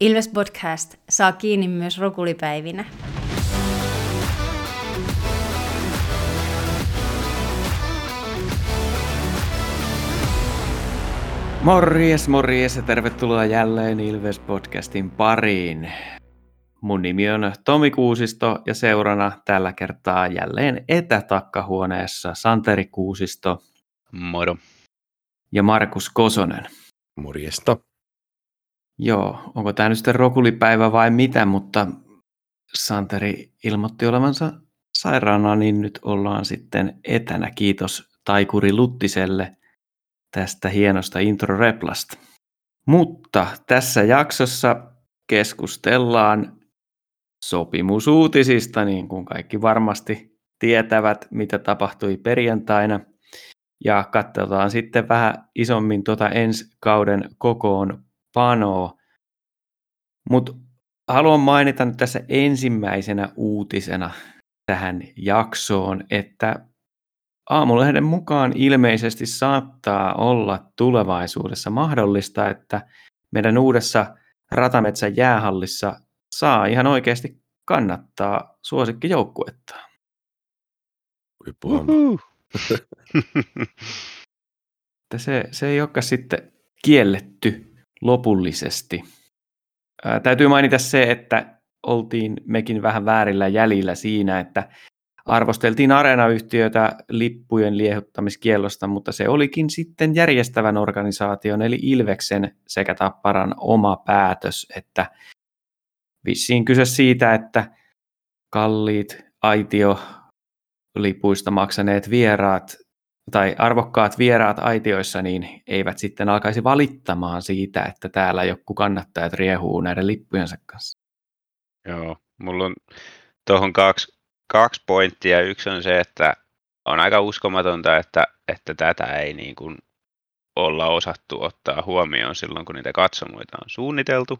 Ilves Podcast saa kiinni myös rokulipäivinä. Morjes, morjes ja tervetuloa jälleen Ilves Podcastin pariin. Mun nimi on Tomi Kuusisto ja seurana tällä kertaa jälleen etätakkahuoneessa Santeri Kuusisto. Moro. Ja Markus Kosonen. Morjesta. Joo, onko tämä nyt sitten rokulipäivä vai mitä, mutta Santeri ilmoitti olevansa sairaana, niin nyt ollaan sitten etänä. Kiitos Taikuri Luttiselle tästä hienosta intro-replasta. Mutta tässä jaksossa keskustellaan sopimusuutisista, niin kuin kaikki varmasti tietävät, mitä tapahtui perjantaina. Ja katsotaan sitten vähän isommin tuota ensi kauden kokoon panoa. Mutta haluan mainita nyt tässä ensimmäisenä uutisena tähän jaksoon, että Aamulehden mukaan ilmeisesti saattaa olla tulevaisuudessa mahdollista, että meidän uudessa Ratametsän jäähallissa saa ihan oikeasti kannattaa suosikkijoukkuetta. se, se ei olekaan sitten kielletty lopullisesti. Ää, täytyy mainita se, että oltiin mekin vähän väärillä jäljillä siinä, että arvosteltiin areenayhtiötä lippujen liehuttamiskiellosta, mutta se olikin sitten järjestävän organisaation eli Ilveksen sekä Tapparan oma päätös, että vissiin kyse siitä, että kalliit aitio lipuista maksaneet vieraat tai arvokkaat vieraat aitioissa, niin eivät sitten alkaisi valittamaan siitä, että täällä joku kannattajat riehuu näiden lippujensa kanssa. Joo, mulla on tuohon kaksi, kaksi pointtia. Yksi on se, että on aika uskomatonta, että, että tätä ei niin kuin olla osattu ottaa huomioon silloin, kun niitä katsomoita on suunniteltu.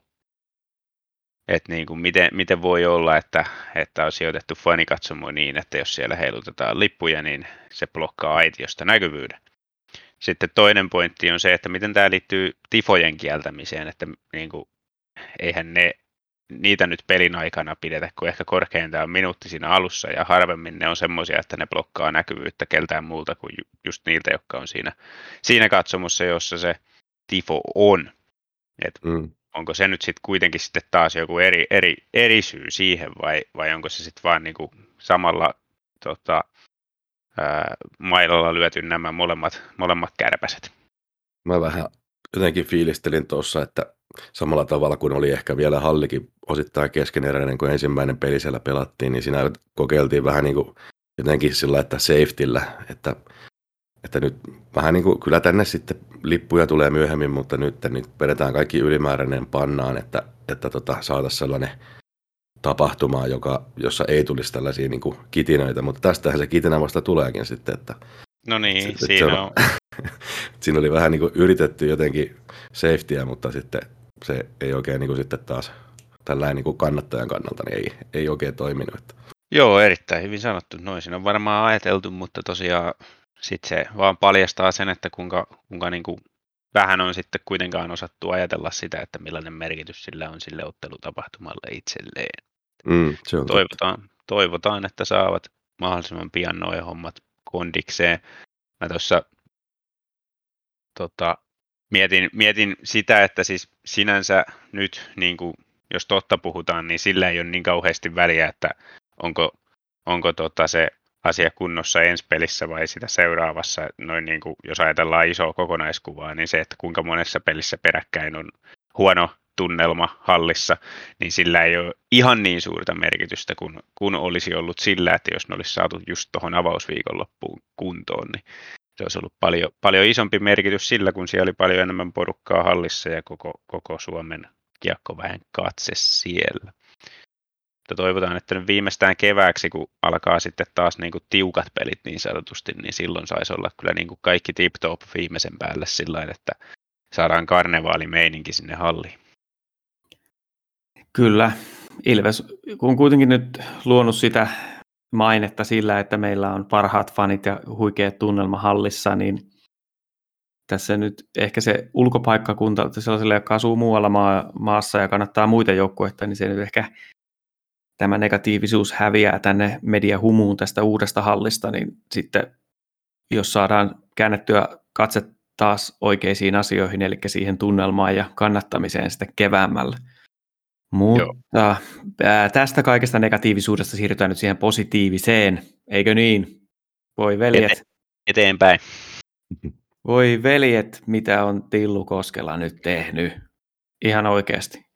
Että niin kuin miten, miten voi olla, että, että on sijoitettu fanikatsomo niin, että jos siellä heilutetaan lippuja, niin se blokkaa aitiosta näkyvyyden. Sitten toinen pointti on se, että miten tämä liittyy tifojen kieltämiseen, että niin kuin, eihän ne, niitä nyt pelin aikana pidetä kuin ehkä korkeintaan minuutti siinä alussa ja harvemmin ne on semmoisia, että ne blokkaa näkyvyyttä keltään muulta kuin just niiltä, jotka on siinä, siinä katsomussa, jossa se tifo on. Et mm onko se nyt sitten kuitenkin sitten taas joku eri, eri, eri syy siihen vai, vai onko se sitten vaan niinku samalla tota, ää, mailalla lyöty nämä molemmat, molemmat kärpäset? Mä vähän jotenkin fiilistelin tuossa, että samalla tavalla kuin oli ehkä vielä hallikin osittain keskeneräinen, kun ensimmäinen peli siellä pelattiin, niin siinä kokeiltiin vähän niin kuin jotenkin sillä, että safetyllä, että että nyt vähän niin kuin, kyllä tänne sitten lippuja tulee myöhemmin, mutta nyt, nyt vedetään kaikki ylimääräinen pannaan, että, että tota, saataisiin sellainen tapahtuma, joka, jossa ei tulisi tällaisia niin kuin kitinöitä, mutta tästähän se kitinä vasta tuleekin sitten. Että, no niin, sitten, siinä on. siinä oli vähän niin kuin yritetty jotenkin safetyä, mutta sitten se ei oikein niin kuin sitten taas tällainen niin kuin kannattajan kannalta niin ei, ei oikein toiminut. Joo, erittäin hyvin sanottu. Noin siinä on varmaan ajateltu, mutta tosiaan sitten se vaan paljastaa sen, että kuinka, kuinka niin kuin vähän on sitten kuitenkaan osattu ajatella sitä, että millainen merkitys sillä on sille ottelutapahtumalle itselleen. Mm, se on toivotaan, toivotaan, että saavat mahdollisimman pian nuo hommat kondikseen. Mä tuossa tota, mietin, mietin sitä, että siis sinänsä nyt, niin kuin, jos totta puhutaan, niin sillä ei ole niin kauheasti väliä, että onko, onko tota se asia kunnossa ensi pelissä vai sitä seuraavassa, noin niin kuin, jos ajatellaan isoa kokonaiskuvaa, niin se, että kuinka monessa pelissä peräkkäin on huono tunnelma hallissa, niin sillä ei ole ihan niin suurta merkitystä kuin, kuin olisi ollut sillä, että jos ne olisi saatu just tuohon avausviikonloppuun kuntoon, niin se olisi ollut paljon, paljon isompi merkitys sillä, kun siellä oli paljon enemmän porukkaa hallissa ja koko, koko Suomen kiekkoväen katse siellä. Mutta toivotaan, että nyt viimeistään kevääksi, kun alkaa sitten taas niin kuin tiukat pelit niin sanotusti, niin silloin saisi olla kyllä niin kuin kaikki tip-top viimeisen päälle sillä että saadaan karnevaalimeininki sinne halliin. Kyllä. Ilves, kun kuitenkin nyt luonut sitä mainetta sillä, että meillä on parhaat fanit ja huikea tunnelma hallissa, niin tässä nyt ehkä se ulkopaikkakunta sellaiselle, joka asuu muualla maa, maassa ja kannattaa muita joukkueita, niin se nyt ehkä tämä negatiivisuus häviää tänne mediahumuun tästä uudesta hallista, niin sitten jos saadaan käännettyä katse taas oikeisiin asioihin, eli siihen tunnelmaan ja kannattamiseen sitten keväämällä. Mutta ää, tästä kaikesta negatiivisuudesta siirrytään nyt siihen positiiviseen, eikö niin? Voi veljet. Ete- eteenpäin. Voi veljet, mitä on Tillu Koskela nyt tehnyt. Ihan oikeasti.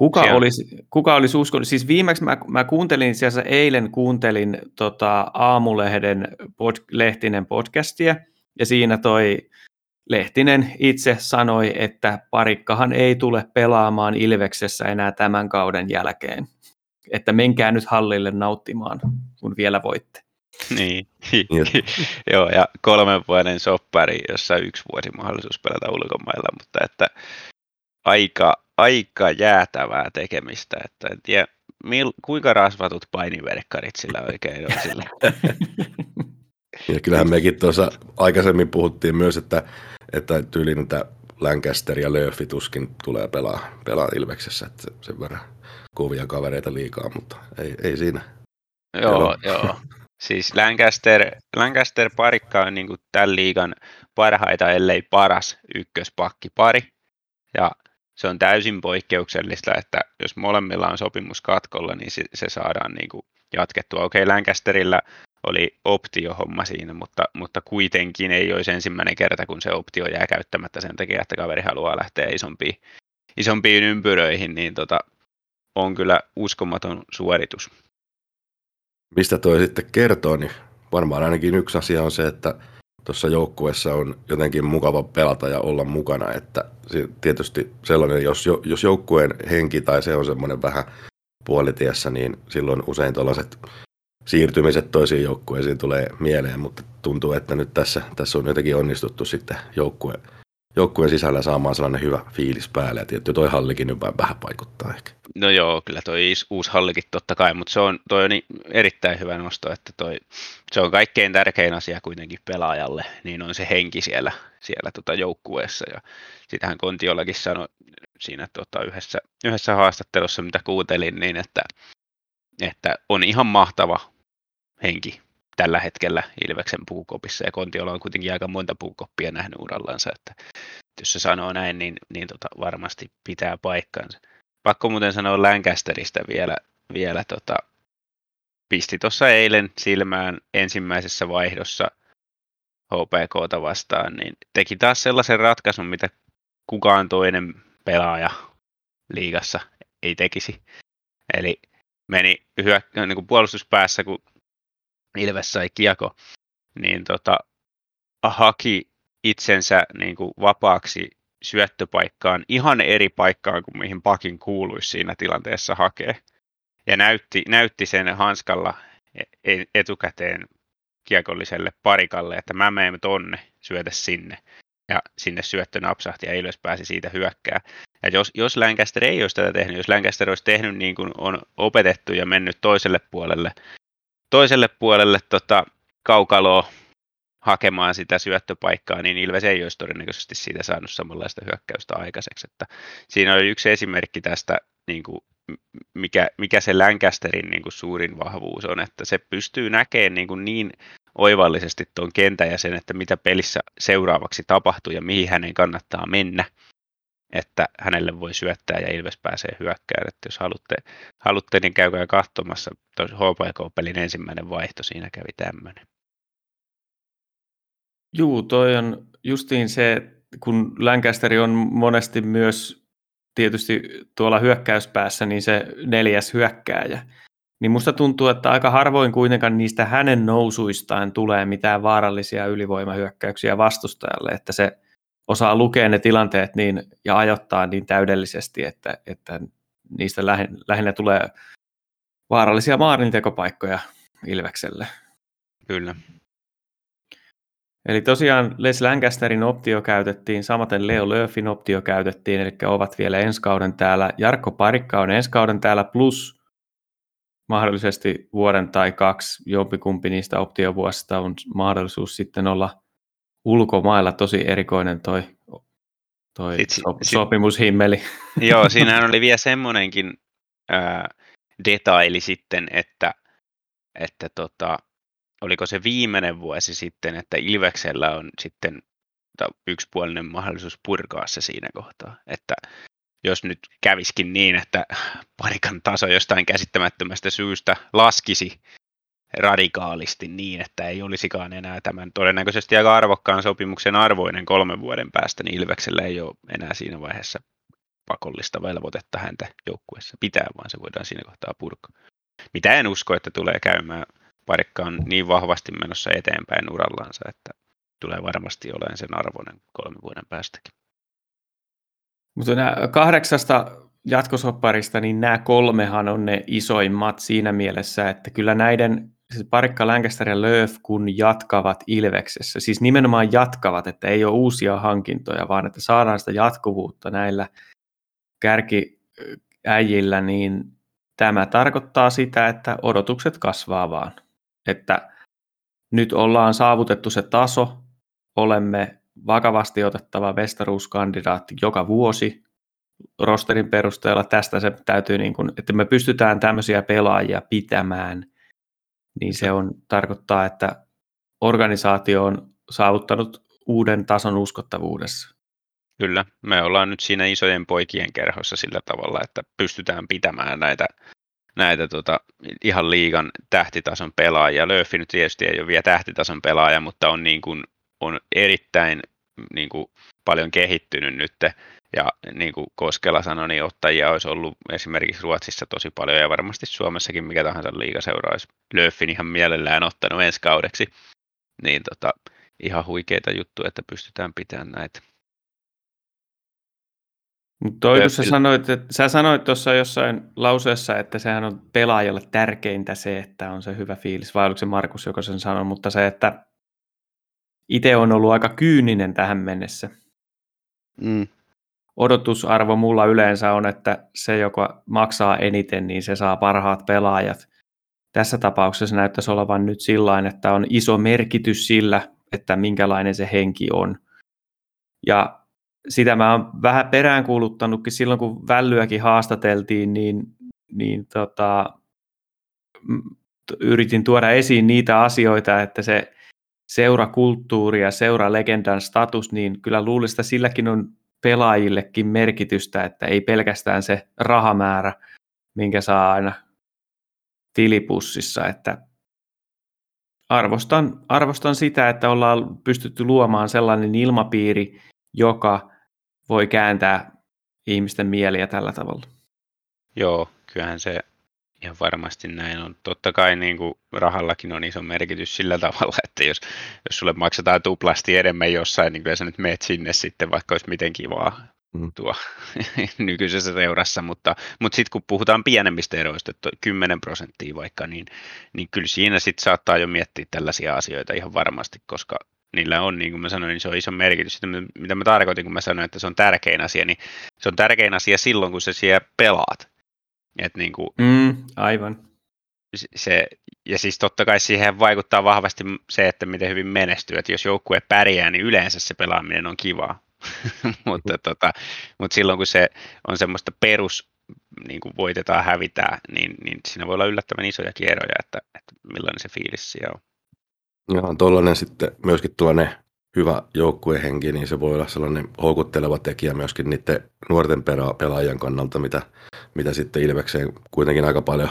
Kuka olisi, kuka olisi uskonut? Siis viimeksi mä, mä kuuntelin, siellä eilen kuuntelin tota, Aamulehden pod, Lehtinen podcastia, ja siinä toi Lehtinen itse sanoi, että parikkahan ei tule pelaamaan Ilveksessä enää tämän kauden jälkeen. Että menkää nyt hallille nauttimaan, kun vielä voitte. Niin, joo, ja kolmen vuoden soppari, jossa yksi vuosi mahdollisuus pelata ulkomailla, mutta että aika, aika jäätävää tekemistä, että en tiedä, mil, kuinka rasvatut painiverkkarit sillä oikein on sillä. Ja kyllähän mekin tuossa aikaisemmin puhuttiin myös, että, että tyyli niitä Lancaster ja Löfi tuskin tulee pelaa, pelaa Ilveksessä, että sen verran kovia kavereita liikaa, mutta ei, ei siinä. Joo, joo. Siis Lancaster, Lancaster parikka on niin kuin tämän liigan parhaita, ellei paras ykköspakkipari. Ja se on täysin poikkeuksellista, että jos molemmilla on sopimus katkolla, niin se, se saadaan niin kuin jatkettua. Okei, Lancasterilla oli optiohomma siinä, mutta, mutta kuitenkin ei olisi ensimmäinen kerta, kun se optio jää käyttämättä sen takia, että kaveri haluaa lähteä isompiin, isompiin ympyröihin, niin tota, on kyllä uskomaton suoritus. Mistä toi sitten kertoo, niin varmaan ainakin yksi asia on se, että tuossa joukkueessa on jotenkin mukava pelata ja olla mukana, että tietysti sellainen, jos, jos joukkueen henki tai se on semmoinen vähän puolitiessä, niin silloin usein tuollaiset siirtymiset toisiin joukkueisiin tulee mieleen, mutta tuntuu, että nyt tässä, tässä on jotenkin onnistuttu sitten joukkue, joukkueen sisällä saamaan sellainen hyvä fiilis päälle, ja tietysti toi hallikin nyt vähän vaikuttaa ehkä. No joo, kyllä toi uusi hallikin totta kai, mutta se on, toi on erittäin hyvä nosto, että toi, se on kaikkein tärkein asia kuitenkin pelaajalle, niin on se henki siellä, siellä tota joukkueessa, ja sitähän Kontiolakin sanoi siinä tota yhdessä, yhdessä haastattelussa, mitä kuuntelin, niin että, että on ihan mahtava henki tällä hetkellä Ilveksen puukopissa, ja Kontiola on kuitenkin aika monta puukoppia nähnyt urallansa, että jos se sanoo näin, niin, niin tota, varmasti pitää paikkansa. Pakko muuten sanoa Lancasterista vielä, vielä tota, pisti tuossa eilen silmään ensimmäisessä vaihdossa HPKta vastaan, niin teki taas sellaisen ratkaisun, mitä kukaan toinen pelaaja liigassa ei tekisi. Eli meni hyökkä, niin kuin puolustuspäässä, kun Ilves sai kieko, niin tota, haki itsensä niin kuin vapaaksi syöttöpaikkaan ihan eri paikkaan kuin mihin pakin kuuluisi siinä tilanteessa hakea. Ja näytti, näytti sen hanskalla e-, e-, etukäteen kiekolliselle parikalle, että mä menen tonne, syötä sinne. Ja sinne syöttö napsahti ja Ilves pääsi siitä hyökkää. Ja jos, jos Lancaster ei olisi tätä tehnyt, jos Lancaster olisi tehnyt niin kuin on opetettu ja mennyt toiselle puolelle, toiselle puolelle tota, kaukaloa hakemaan sitä syöttöpaikkaa, niin Ilves ei olisi todennäköisesti siitä saanut samanlaista hyökkäystä aikaiseksi. Että siinä oli yksi esimerkki tästä, niin kuin, mikä, mikä se Lancasterin niin kuin suurin vahvuus on, että se pystyy näkemään niin, kuin niin oivallisesti tuon kentän ja sen, että mitä pelissä seuraavaksi tapahtuu ja mihin hänen kannattaa mennä, että hänelle voi syöttää ja Ilves pääsee hyökkään. Että jos haluatte, haluatte niin käykää katsomassa, HPK-pelin ensimmäinen vaihto, siinä kävi tämmöinen. Juu, toi on justiin se, kun Lancasteri on monesti myös tietysti tuolla hyökkäyspäässä, niin se neljäs hyökkääjä. Niin musta tuntuu, että aika harvoin kuitenkaan niistä hänen nousuistaan tulee mitään vaarallisia ylivoimahyökkäyksiä vastustajalle, että se osaa lukea ne tilanteet niin, ja ajoittaa niin täydellisesti, että, että niistä lähinnä tulee vaarallisia maarintekopaikkoja Ilvekselle. Kyllä. Eli tosiaan Les Lancasterin optio käytettiin, samaten Leo Löfin optio käytettiin, eli ovat vielä ensi kauden täällä. Jarkko Parikka on ensi kauden täällä, plus mahdollisesti vuoden tai kaksi, jompikumpi niistä optiovuosista on mahdollisuus sitten olla ulkomailla tosi erikoinen toi, toi Sit- so, sit- sopimushimmeli. Joo, siinähän oli vielä semmoinenkin ää, detaili sitten, että, että tota, oliko se viimeinen vuosi sitten, että Ilveksellä on sitten yksipuolinen mahdollisuus purkaa se siinä kohtaa. Että jos nyt käviskin niin, että parikan taso jostain käsittämättömästä syystä laskisi radikaalisti niin, että ei olisikaan enää tämän todennäköisesti aika arvokkaan sopimuksen arvoinen kolmen vuoden päästä, niin Ilveksellä ei ole enää siinä vaiheessa pakollista velvoitetta häntä joukkueessa pitää, vaan se voidaan siinä kohtaa purkaa. Mitä en usko, että tulee käymään. Parikka on niin vahvasti menossa eteenpäin urallansa, että tulee varmasti olemaan sen arvoinen kolmen vuoden päästäkin. Mutta nämä kahdeksasta jatkosopparista, niin nämä kolmehan on ne isoimmat siinä mielessä, että kyllä näiden siis Parikka, Lancaster ja Lööf, kun jatkavat Ilveksessä, siis nimenomaan jatkavat, että ei ole uusia hankintoja, vaan että saadaan sitä jatkuvuutta näillä kärkiäjillä, niin tämä tarkoittaa sitä, että odotukset kasvaa vaan. Että nyt ollaan saavutettu se taso, olemme vakavasti otettava vestaruuskandidaatti joka vuosi rosterin perusteella. Tästä se täytyy, niin kuin, että me pystytään tämmöisiä pelaajia pitämään, niin se on, tarkoittaa, että organisaatio on saavuttanut uuden tason uskottavuudessa. Kyllä, me ollaan nyt siinä isojen poikien kerhossa sillä tavalla, että pystytään pitämään näitä, näitä tota, ihan liigan tähtitason pelaajia. Löffi nyt tietysti ei ole vielä tähtitason pelaaja, mutta on, niin kuin, on erittäin niin kuin, paljon kehittynyt nyt. Ja niin kuin Koskela sanoi, niin ottajia olisi ollut esimerkiksi Ruotsissa tosi paljon ja varmasti Suomessakin mikä tahansa liigaseura olisi Löffin ihan mielellään ottanut ensi kaudeksi. Niin tota, ihan huikeita juttuja, että pystytään pitämään näitä. Mutta toi, kun sä sanoit, että, sä sanoit tuossa jossain lauseessa, että sehän on pelaajalle tärkeintä se, että on se hyvä fiilis, vai oliko se Markus, joka sen sanoi, mutta se, että itse on ollut aika kyyninen tähän mennessä. Mm. Odotusarvo mulla yleensä on, että se, joka maksaa eniten, niin se saa parhaat pelaajat. Tässä tapauksessa näyttäisi olevan nyt sillä että on iso merkitys sillä, että minkälainen se henki on. Ja sitä mä oon vähän peräänkuuluttanutkin silloin, kun Vällyäkin haastateltiin, niin, niin tota, yritin tuoda esiin niitä asioita, että se seurakulttuuri ja seuralegendan status, niin kyllä luulisin, että silläkin on pelaajillekin merkitystä, että ei pelkästään se rahamäärä, minkä saa aina tilipussissa, että arvostan, arvostan sitä, että ollaan pystytty luomaan sellainen ilmapiiri, joka voi kääntää ihmisten mieliä tällä tavalla. Joo, kyllähän se ihan varmasti näin on. Totta kai niin kuin rahallakin on iso merkitys sillä tavalla, että jos, jos sulle maksetaan tuplasti enemmän jossain, niin kyllä sä nyt meet sinne sitten, vaikka olisi miten kivaa Mm. tuo nykyisessä seurassa, mutta, mutta sitten kun puhutaan pienemmistä eroista, että 10 prosenttia vaikka, niin, niin kyllä siinä sitten saattaa jo miettiä tällaisia asioita ihan varmasti, koska niillä on, niin kuin mä sanoin, niin se on iso merkitys. Sitten mitä mä tarkoitin, kun mä sanoin, että se on tärkein asia, niin se on tärkein asia silloin, kun sä siellä pelaat. Et niin kuin Mm, aivan. se, ja siis totta kai siihen vaikuttaa vahvasti se, että miten hyvin menestyy. Että jos joukkue pärjää, niin yleensä se pelaaminen on kivaa. mutta, tota, mutta silloin kun se on semmoista perus, niin kuin voitetaan hävitää, niin, niin siinä voi olla yllättävän isoja kierroja, että, että millainen se fiilis siellä on. Ja tuollainen sitten myöskin tuonne hyvä joukkuehenki, niin se voi olla sellainen houkutteleva tekijä myöskin niiden nuorten pela- pelaajien kannalta, mitä, mitä sitten Ilvekseen kuitenkin aika paljon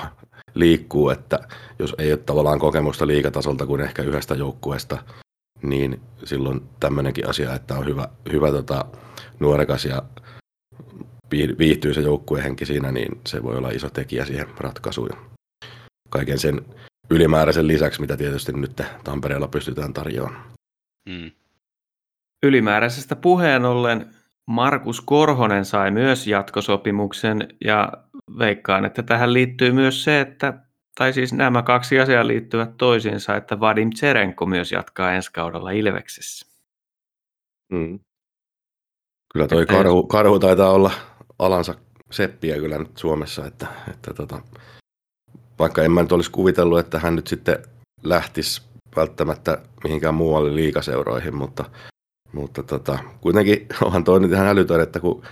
liikkuu, että jos ei ole tavallaan kokemusta liikatasolta kuin ehkä yhdestä joukkueesta, niin silloin tämmöinenkin asia, että on hyvä, hyvä tota, nuorekas ja vii- viihtyy se joukkuehenki siinä, niin se voi olla iso tekijä siihen ratkaisuun. Kaiken sen ylimääräisen lisäksi, mitä tietysti nyt Tampereella pystytään tarjoamaan. Mm. Ylimääräisestä puheen ollen Markus Korhonen sai myös jatkosopimuksen ja veikkaan, että tähän liittyy myös se, että tai siis nämä kaksi asiaa liittyvät toisiinsa, että Vadim Tserenko myös jatkaa ensi kaudella Ilveksessä. Mm. Kyllä toi Että- karhu, karhu taitaa olla alansa seppiä kyllä nyt Suomessa, että, että tota, vaikka en mä nyt olisi kuvitellut, että hän nyt sitten lähtisi välttämättä mihinkään muualle liikaseuroihin, mutta, mutta tota, kuitenkin onhan toi nyt ihan älytön, että kun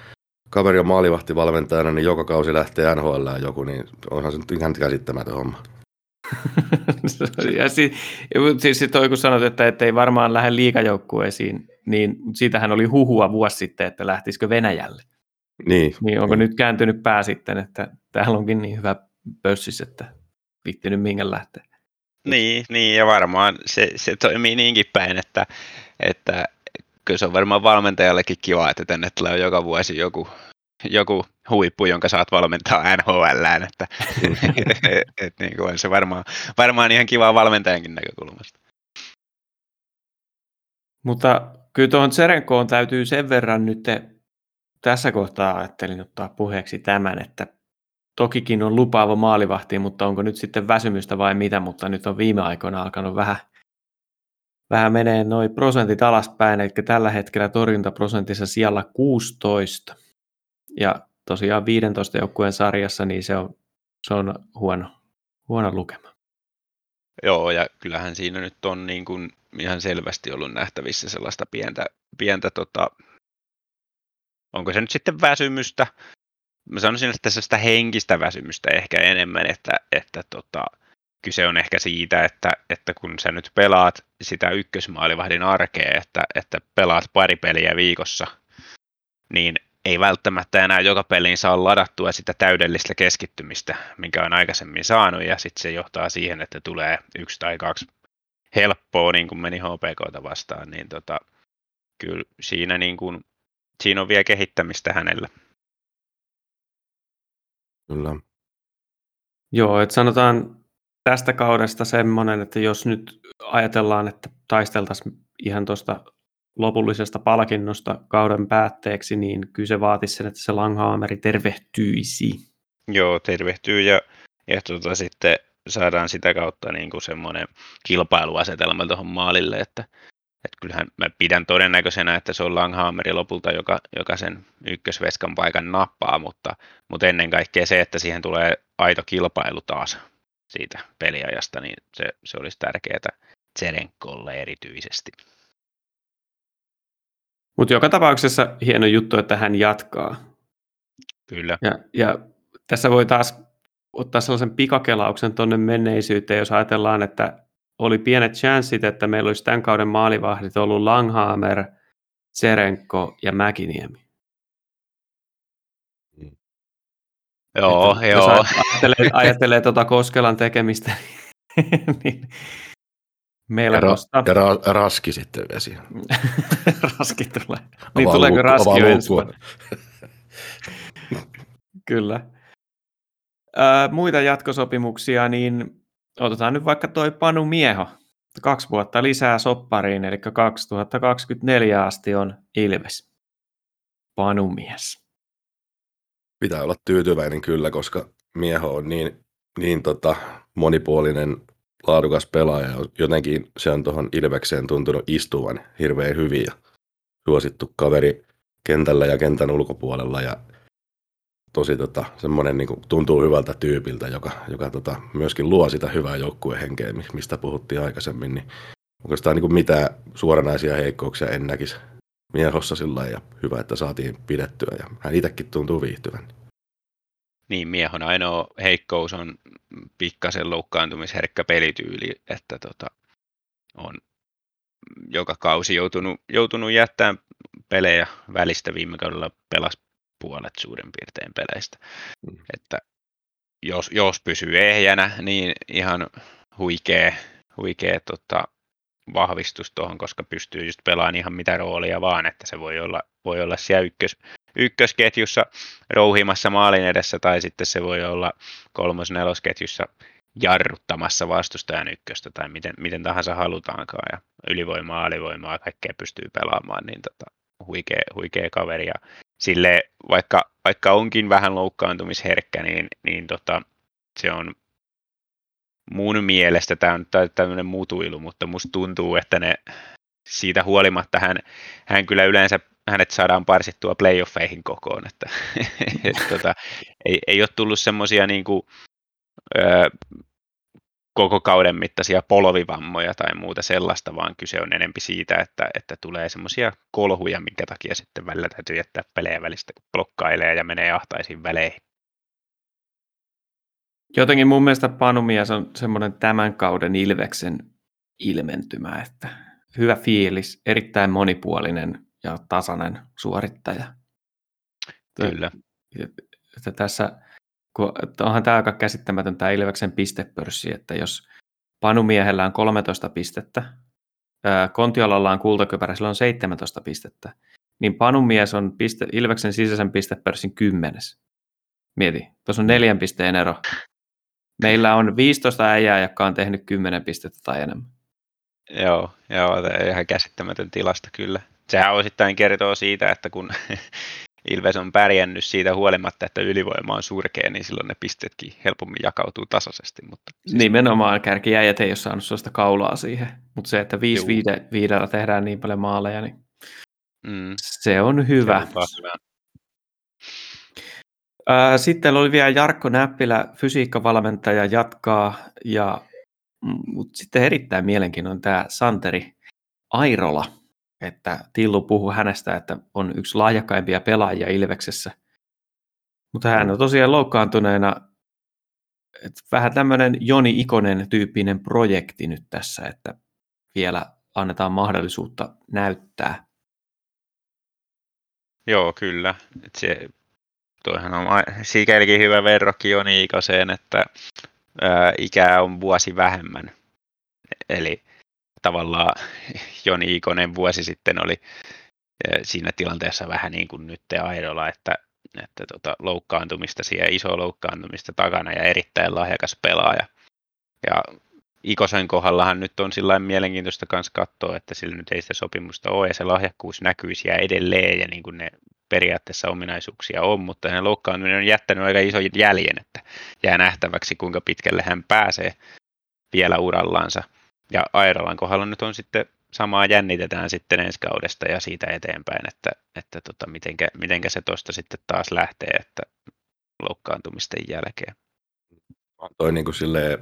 kaveri on maalivahtivalmentajana, niin joka kausi lähtee NHL joku, niin onhan se nyt ihan käsittämätön homma. ja si- siis sit toi, kun sanot, että, ei varmaan lähde liikajoukkueisiin, niin siitähän oli huhua vuosi sitten, että lähtisikö Venäjälle. Niin. Niin onko niin. nyt kääntynyt pää sitten, että täällä onkin niin hyvä pössis, että vittinyt minkä lähteä. Niin, niin, ja varmaan se, se toimii niinkin päin, että, että kyllä se on varmaan valmentajallekin kiva, että tänne tulee joka vuosi joku, joku huippu, jonka saat valmentaa NHLään, että et, et, niin kuin on se varmaan, varmaan ihan kiva valmentajankin näkökulmasta. Mutta kyllä tuohon Tserenkoon täytyy sen verran nyt tässä kohtaa ajattelin ottaa puheeksi tämän, että tokikin on lupaava maalivahti, mutta onko nyt sitten väsymystä vai mitä, mutta nyt on viime aikoina alkanut vähän, vähän menee noin prosentit alaspäin, eli tällä hetkellä torjuntaprosentissa siellä 16. Ja tosiaan 15 joukkueen sarjassa, niin se on, se on huono, huono lukema. Joo, ja kyllähän siinä nyt on niin kuin ihan selvästi ollut nähtävissä sellaista pientä, pientä tota, onko se nyt sitten väsymystä, mä sanoisin, että sitä henkistä väsymystä ehkä enemmän, että, että tota, kyse on ehkä siitä, että, että kun sä nyt pelaat sitä ykkösmaalivahdin arkea, että, että pelaat pari peliä viikossa, niin ei välttämättä enää joka peliin saa ladattua sitä täydellistä keskittymistä, minkä on aikaisemmin saanut, ja sitten se johtaa siihen, että tulee yksi tai kaksi helppoa, niin kuin meni HPKta vastaan, niin tota, kyllä siinä, niin kuin, siinä on vielä kehittämistä hänellä. Kyllä. Joo, että sanotaan tästä kaudesta semmoinen, että jos nyt ajatellaan, että taisteltaisiin ihan tuosta lopullisesta palkinnosta kauden päätteeksi, niin kyllä se vaatisi sen, että se Langhammeri tervehtyisi. Joo, tervehtyy ja, ja tota, sitten saadaan sitä kautta niin kuin semmoinen kilpailuasetelma tuohon maalille, että, että kyllähän mä pidän todennäköisenä, että se on Langhammeri lopulta, joka, joka sen ykkösveskan paikan nappaa, mutta, mutta ennen kaikkea se, että siihen tulee aito kilpailu taas siitä peliajasta, niin se, se olisi tärkeää Tserenkolle erityisesti. Mutta joka tapauksessa hieno juttu, että hän jatkaa. Kyllä. Ja, ja tässä voi taas ottaa sellaisen pikakelauksen tuonne menneisyyteen, jos ajatellaan, että oli pienet chanssit, että meillä olisi tämän kauden maalivahdit ollut Langhammer, Tserenko ja Mäkiniemi. Joo, että joo. Jos ajattelee, ajattelee tuota Koskelan tekemistä, niin meillä ra- kostaa. ja ra- raski sitten vesi. raski tulee. Niin Avaa tuleeko luukku- raski avaa jo ensi luukkua. vuonna? Kyllä. Ää, muita jatkosopimuksia, niin otetaan nyt vaikka toi Panu Mieho. Kaksi vuotta lisää soppariin, eli 2024 asti on Ilves. Panu Mies. Pitää olla tyytyväinen kyllä, koska Mieho on niin, niin tota, monipuolinen, laadukas pelaaja. Jotenkin se on tuohon Ilvekseen tuntunut istuvan hirveän hyvin ja suosittu kaveri kentällä ja kentän ulkopuolella ja tosi tota, semmoinen niin kuin, tuntuu hyvältä tyypiltä, joka, joka tota, myöskin luo sitä hyvää joukkuehenkeä, mistä puhuttiin aikaisemmin, niin oikeastaan niin kuin mitään suoranaisia heikkouksia en näkisi miehossa sillä ja hyvä, että saatiin pidettyä ja hän itsekin tuntuu viihtyvän. Niin, miehon ainoa heikkous on pikkasen loukkaantumisherkkä pelityyli, että tota, on joka kausi joutunut, joutunut jättämään pelejä välistä viime kaudella pelas puolet suurin piirtein peleistä. Mm. Että jos, jos pysyy ehjänä, niin ihan huikea, huikea tota, vahvistus tuohon, koska pystyy just pelaamaan ihan mitä roolia vaan, että se voi olla, voi olla siellä ykkös, ykkösketjussa rouhimassa maalin edessä, tai sitten se voi olla kolmos-nelosketjussa jarruttamassa vastustajan ykköstä, tai miten, miten tahansa halutaankaan, ja ylivoimaa, alivoimaa, kaikkea pystyy pelaamaan, niin tota, huikea, huikea kaveri, ja sille vaikka, vaikka onkin vähän loukkaantumisherkkä, niin, niin tota, se on mun mielestä, tämä on tämmöinen mutuilu, mutta musta tuntuu, että ne siitä huolimatta hän, hän kyllä yleensä hänet saadaan parsittua playoffeihin kokoon, että et, tota, ei, ei ole tullut semmoisia niin koko kauden mittaisia polvivammoja tai muuta sellaista, vaan kyse on enempi siitä, että, että tulee semmoisia kolhuja, minkä takia sitten välillä täytyy jättää pelejä välistä, kun blokkailee ja menee ahtaisiin väleihin. Jotenkin mun mielestä Panumias on semmoinen tämän kauden Ilveksen ilmentymä, että hyvä fiilis, erittäin monipuolinen ja tasainen suorittaja. Kyllä. Että tässä, kun, että onhan tämä aika käsittämätön tämä Ilveksen pistepörssi, että jos Panumiehellä on 13 pistettä, Kontiolalla on kultakypärä, sillä on 17 pistettä, niin Panumies on piste, Ilveksen sisäisen pistepörssin kymmenes. Mieti, tuossa on neljän pisteen ero. Meillä on 15 äijää, jotka on tehnyt 10 pistettä tai enemmän. Joo, joo ihan käsittämätön tilasta kyllä. Sehän osittain kertoo siitä, että kun Ilves on pärjännyt siitä huolimatta, että ylivoima on surkea, niin silloin ne pisteetkin helpommin jakautuu tasaisesti. Mutta siis... Nimenomaan kärkijäijät ei ole saanut sellaista kaulaa siihen, mutta se, että 5 viidellä tehdään niin paljon maaleja, niin mm. se on hyvä. Se on hyvä. Sitten oli vielä Jarkko Näppilä, fysiikkavalmentaja, jatkaa, ja, mutta sitten erittäin mielenkiintoinen tämä Santeri Airola, että Tillu puhuu hänestä, että on yksi lahjakkaimpia pelaajia Ilveksessä. Mutta hän on tosiaan loukkaantuneena, että vähän tämmöinen Joni Ikonen tyyppinen projekti nyt tässä, että vielä annetaan mahdollisuutta näyttää. Joo, kyllä. Et se toihan on sikälikin hyvä verrokki Joni Ikoseen, että ää, ikää on vuosi vähemmän. Eli tavallaan Joni Ikonen vuosi sitten oli siinä tilanteessa vähän niin kuin nyt Aidola, että, että tota, loukkaantumista siellä, iso loukkaantumista takana ja erittäin lahjakas pelaaja. Ja Ikosen kohdallahan nyt on sillä mielenkiintoista myös katsoa, että sillä nyt ei sitä sopimusta ole ja se lahjakkuus näkyy siellä edelleen ja niin kuin ne periaatteessa ominaisuuksia on, mutta hänen loukkaantuminen on jättänyt aika iso jäljen, että jää nähtäväksi kuinka pitkälle hän pääsee vielä urallansa. Ja Airolan kohdalla nyt on sitten samaa jännitetään sitten ensi kaudesta ja siitä eteenpäin, että, että tota, mitenkä, mitenkä se tuosta sitten taas lähtee, että loukkaantumisten jälkeen. On toi niin kuin silleen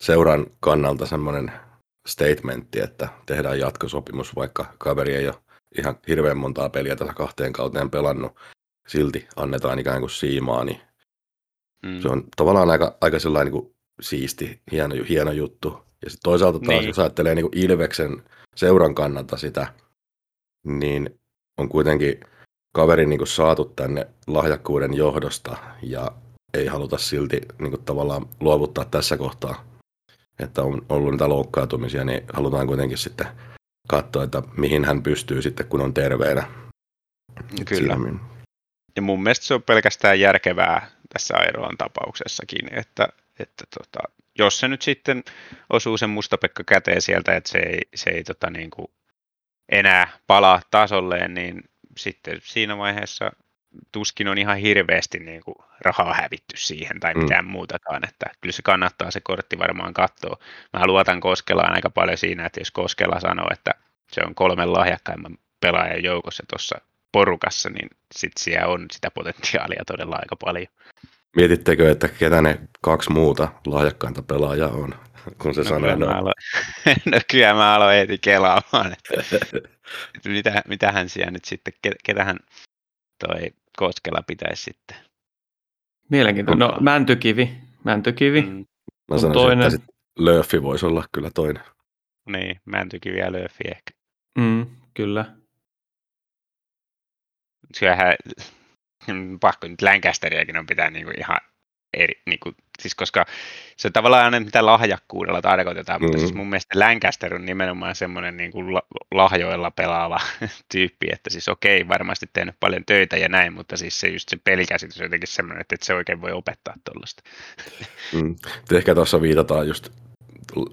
seuran kannalta semmoinen statementti, että tehdään jatkosopimus, vaikka kaveri ei ole ihan hirveän montaa peliä tässä kahteen kauteen pelannut, silti annetaan ikään kuin siimaa, niin mm. se on tavallaan aika, aika sellainen niin kuin siisti, hieno, hieno juttu. Ja sitten toisaalta taas, niin. jos ajattelee niin kuin Ilveksen seuran kannalta sitä, niin on kuitenkin kaveri niin kuin saatu tänne lahjakkuuden johdosta ja ei haluta silti niin kuin tavallaan luovuttaa tässä kohtaa, että on ollut niitä loukkaantumisia, niin halutaan kuitenkin sitten katsoa, että mihin hän pystyy sitten, kun on terveenä. Kyllä. Ja mun mielestä se on pelkästään järkevää tässä Airolan tapauksessakin, että, että tota, jos se nyt sitten osuu sen mustapekka käteen sieltä, että se ei, se ei tota, niin kuin enää palaa tasolleen, niin sitten siinä vaiheessa tuskin on ihan hirveästi niin kuin rahaa hävitty siihen tai mm. mitään mm. muutakaan, että kyllä se kannattaa se kortti varmaan katsoa. Mä luotan Koskelaan aika paljon siinä, että jos Koskela sanoo, että se on kolmen lahjakkaimman pelaajan joukossa tuossa porukassa, niin sitten siellä on sitä potentiaalia todella aika paljon. Mietittekö, että ketä ne kaksi muuta lahjakkainta pelaajaa on, kun se no, sanoo noin? Alo... no kyllä mä aloin heti kelaamaan, että, että mitä, mitähän siellä nyt sitten, ketähän toi Koskela pitäisi sitten. Mielenkiintoinen. No Mäntykivi. Mäntykivi. Mm. Mä sanoisin, toinen... että Löffi voisi olla kyllä toinen. Niin, Mäntykivi ja Löffi ehkä. Mm, kyllä. Syöhän pakko nyt Lancasteriakin on pitää niinku ihan eri, niin kuin, siis koska se tavallaan aina mitä lahjakkuudella tarkoitetaan, mm-hmm. mutta siis mm. mun mielestä Lancaster on nimenomaan semmoinen niin kuin lahjoilla pelaava tyyppi, että siis okei, varmasti tehnyt paljon töitä ja näin, mutta siis se just se pelikäsitys on jotenkin semmoinen, että et se oikein voi opettaa tuollaista. Mm. Ehkä tuossa viitataan just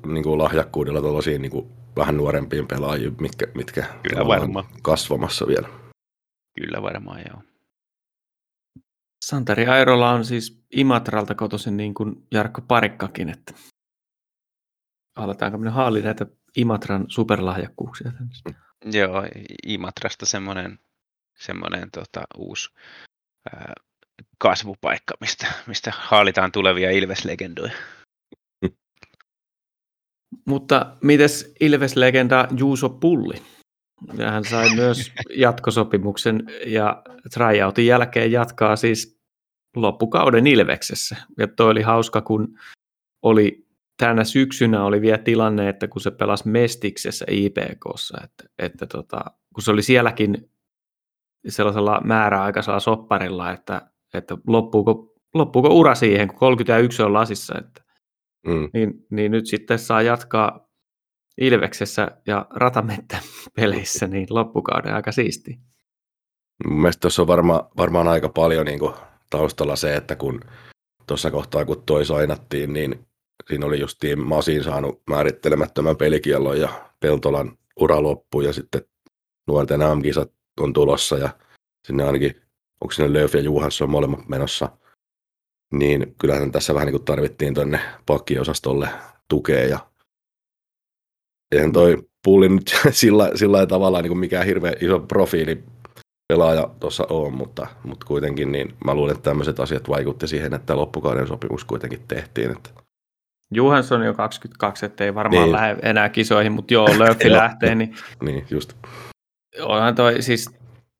niin kuin lahjakkuudella tuollaisiin niin kuin vähän nuorempiin pelaajiin, mitkä, mitkä Kyllä varmaan. kasvamassa vielä. Kyllä varmaan, joo. Santeri Airola on siis Imatralta kotoisin niin kuin Jarkko Parikkakin, että aletaanko minä haali näitä Imatran superlahjakkuuksia tänne? Joo, Imatrasta semmoinen, semmoinen tota, uusi ää, kasvupaikka, mistä, mistä haalitaan tulevia Ilves-legendoja. Mutta mites Ilves-legenda Juuso Pulli? Ja hän sai myös jatkosopimuksen ja tryoutin jälkeen jatkaa siis loppukauden Ilveksessä. Ja toi oli hauska, kun oli tänä syksynä oli vielä tilanne, että kun se pelasi Mestiksessä IPKssa, että, että tota, kun se oli sielläkin sellaisella määräaikaisella sopparilla, että, että loppuuko, loppuuko ura siihen, kun 31 on lasissa, että, mm. niin, niin nyt sitten saa jatkaa Ilveksessä ja Ratamettä peleissä, niin loppukauden aika siisti. Mun mielestä tuossa on varma, varmaan aika paljon niin kuin taustalla se, että kun tuossa kohtaa kun toi sainattiin, niin siinä oli justiin Masin saanut määrittelemättömän pelikiellon ja Peltolan ura loppu ja sitten nuorten AM-kisat on tulossa ja sinne ainakin, onko sinne Löf ja Juhansson molemmat menossa, niin kyllähän tässä vähän niin kuin tarvittiin tuonne pakkiosastolle tukea ja eihän toi pulli nyt sillä, sillä tavalla niin kuin mikään hirveän iso profiili pelaaja tuossa on, mutta, mutta kuitenkin niin mä luulen, että tämmöiset asiat vaikutti siihen, että loppukauden sopimus kuitenkin tehtiin. Että... Juhansson on jo 22, ettei varmaan niin. lähde enää kisoihin, mutta joo, Löffi lähtee, niin, niin just. onhan toi siis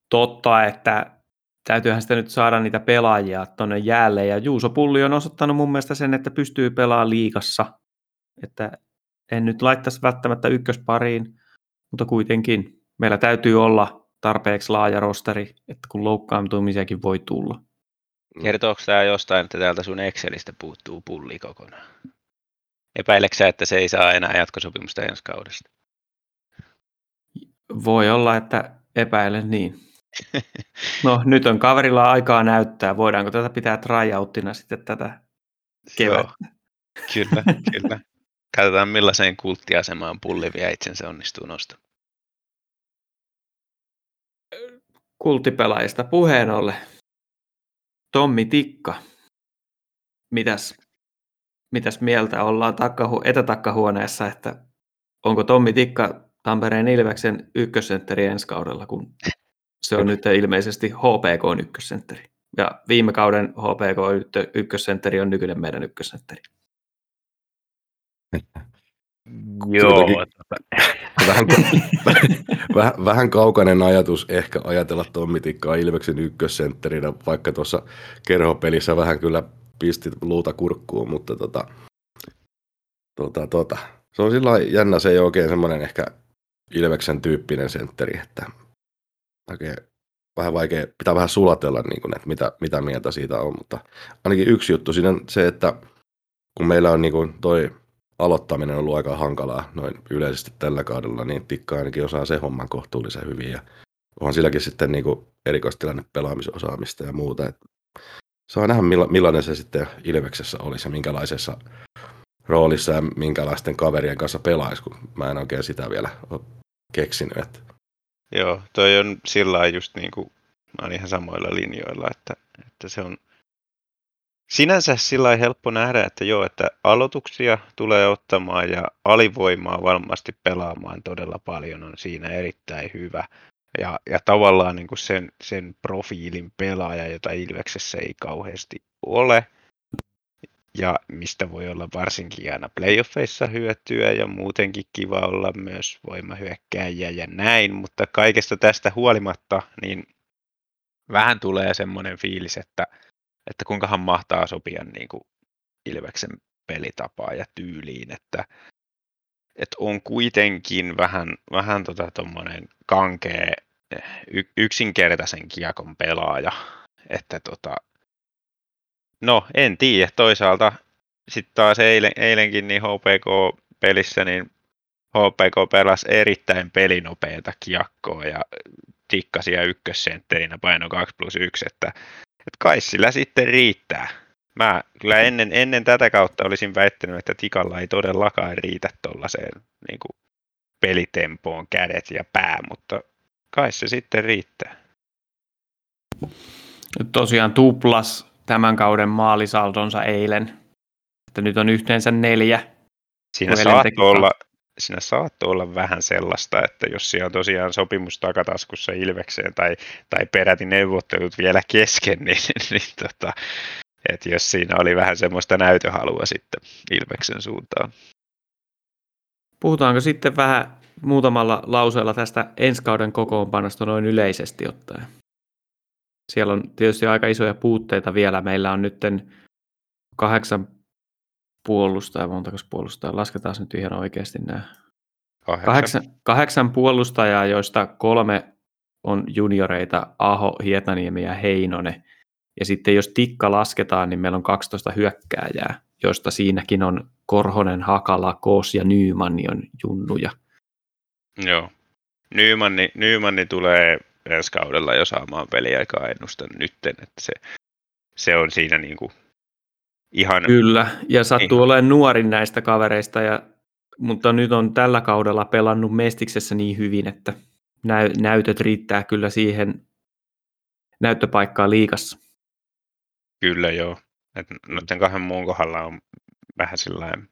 totta, että täytyyhän sitä nyt saada niitä pelaajia tuonne jäälle, ja Juuso Pulli on osoittanut mun mielestä sen, että pystyy pelaamaan liikassa, että en nyt laittaisi välttämättä ykköspariin, mutta kuitenkin meillä täytyy olla tarpeeksi laaja rosteri, että kun loukkaantumisiakin voi tulla. Kertooko tämä jostain, että täältä sun Excelistä puuttuu pulli kokonaan? Epäileksä, että se ei saa enää jatkosopimusta ensi kaudesta? Voi olla, että epäilen niin. No nyt on kaverilla aikaa näyttää. Voidaanko tätä pitää tryouttina sitten tätä kevättä? Kyllä, kyllä. Katsotaan millaiseen kulttiasemaan pulli vielä itsensä onnistuu nostamaan. Kulttipelaajista puheen ollen. Tommi Tikka. Mitäs, mitäs mieltä ollaan takkahu- etätakkahuoneessa, että onko Tommi Tikka Tampereen Ilveksen ykkössentteri ensi kaudella, kun se on nyt ilmeisesti HPK ykkössentteri. Ja viime kauden HPK ykkössentteri on nykyinen meidän ykkössentteri. Joo. vähän, vähän, vähän kaukainen ajatus ehkä ajatella Tommi Tikkaa Ilveksen ykkössentterinä, vaikka tuossa kerhopelissä vähän kyllä pisti luuta kurkkuun, mutta tota, tota, tota. se on sillä jännä, se ei ole oikein semmoinen ehkä Ilveksen tyyppinen sentteri, että oikein vähän vaikea, pitää vähän sulatella, niin kuin, että mitä, mitä mieltä siitä on, mutta ainakin yksi juttu siinä on se, että kun meillä on niin kuin toi aloittaminen on ollut aika hankalaa noin yleisesti tällä kaudella, niin Tikka ainakin osaa se homman kohtuullisen hyvin ja onhan silläkin sitten niin kuin erikoistilanne pelaamisosaamista ja muuta. Et saa nähdä millainen se sitten Ilveksessä olisi ja minkälaisessa roolissa ja minkälaisten kaverien kanssa pelaisi, kun mä en oikein sitä vielä ole keksinyt. Että... Joo, toi on sillä just niin kuin, mä olen ihan samoilla linjoilla, että, että se on sinänsä sillä helppo nähdä, että joo, että aloituksia tulee ottamaan ja alivoimaa varmasti pelaamaan todella paljon on siinä erittäin hyvä. Ja, ja tavallaan niin kuin sen, sen profiilin pelaaja, jota Ilveksessä ei kauheasti ole, ja mistä voi olla varsinkin aina playoffeissa hyötyä ja muutenkin kiva olla myös voimahyökkääjä ja näin, mutta kaikesta tästä huolimatta niin vähän tulee semmoinen fiilis, että että kuinkahan mahtaa sopia niin kuin Ilveksen pelitapaa ja tyyliin, että, että on kuitenkin vähän, vähän tota kankea y- yksinkertaisen kiekon pelaaja, että tota, no en tiedä, toisaalta sitten taas eilen, eilenkin niin HPK-pelissä, niin HPK pelasi erittäin pelinopeata kiekkoa ja tikkasia ykkössentterinä paino 2 plus 1, että että kai sillä sitten riittää. Mä kyllä ennen, ennen tätä kautta olisin väittänyt, että Tikalla ei todellakaan riitä tuollaiseen niin pelitempoon kädet ja pää, mutta kai se sitten riittää. Tosiaan tuplas tämän kauden maalisaldonsa eilen. Että nyt on yhteensä neljä. Siinä saattoi olla, siinä saattoi olla vähän sellaista, että jos siellä on tosiaan sopimus takataskussa Ilvekseen tai, tai peräti neuvottelut vielä kesken, niin, niin tota, että jos siinä oli vähän semmoista näytöhalua sitten Ilveksen suuntaan. Puhutaanko sitten vähän muutamalla lauseella tästä ensi kauden kokoonpanosta noin yleisesti ottaen? Siellä on tietysti aika isoja puutteita vielä. Meillä on nyt kahdeksan puolustajaa, montako puolustajaa, lasketaan nyt ihan oikeasti nämä. Kahdeksan. Kahdeksan, kahdeksan puolustajaa, joista kolme on junioreita, Aho, Hietaniemi ja Heinonen. Ja sitten jos tikka lasketaan, niin meillä on 12 hyökkääjää, joista siinäkin on Korhonen, Hakala, Koos ja Nyymanni on junnuja. Joo. Nymanni, Nymanni tulee ensi kaudella jo saamaan peliaikaa ennustan nytten, että se, se on siinä niin kuin ihan... Kyllä, ja sattuu Niin. olemaan nuorin näistä kavereista, ja, mutta nyt on tällä kaudella pelannut Mestiksessä niin hyvin, että näy, näytöt riittää kyllä siihen näyttöpaikkaan liikassa. Kyllä joo. Et noiden kahden muun kohdalla on vähän sellainen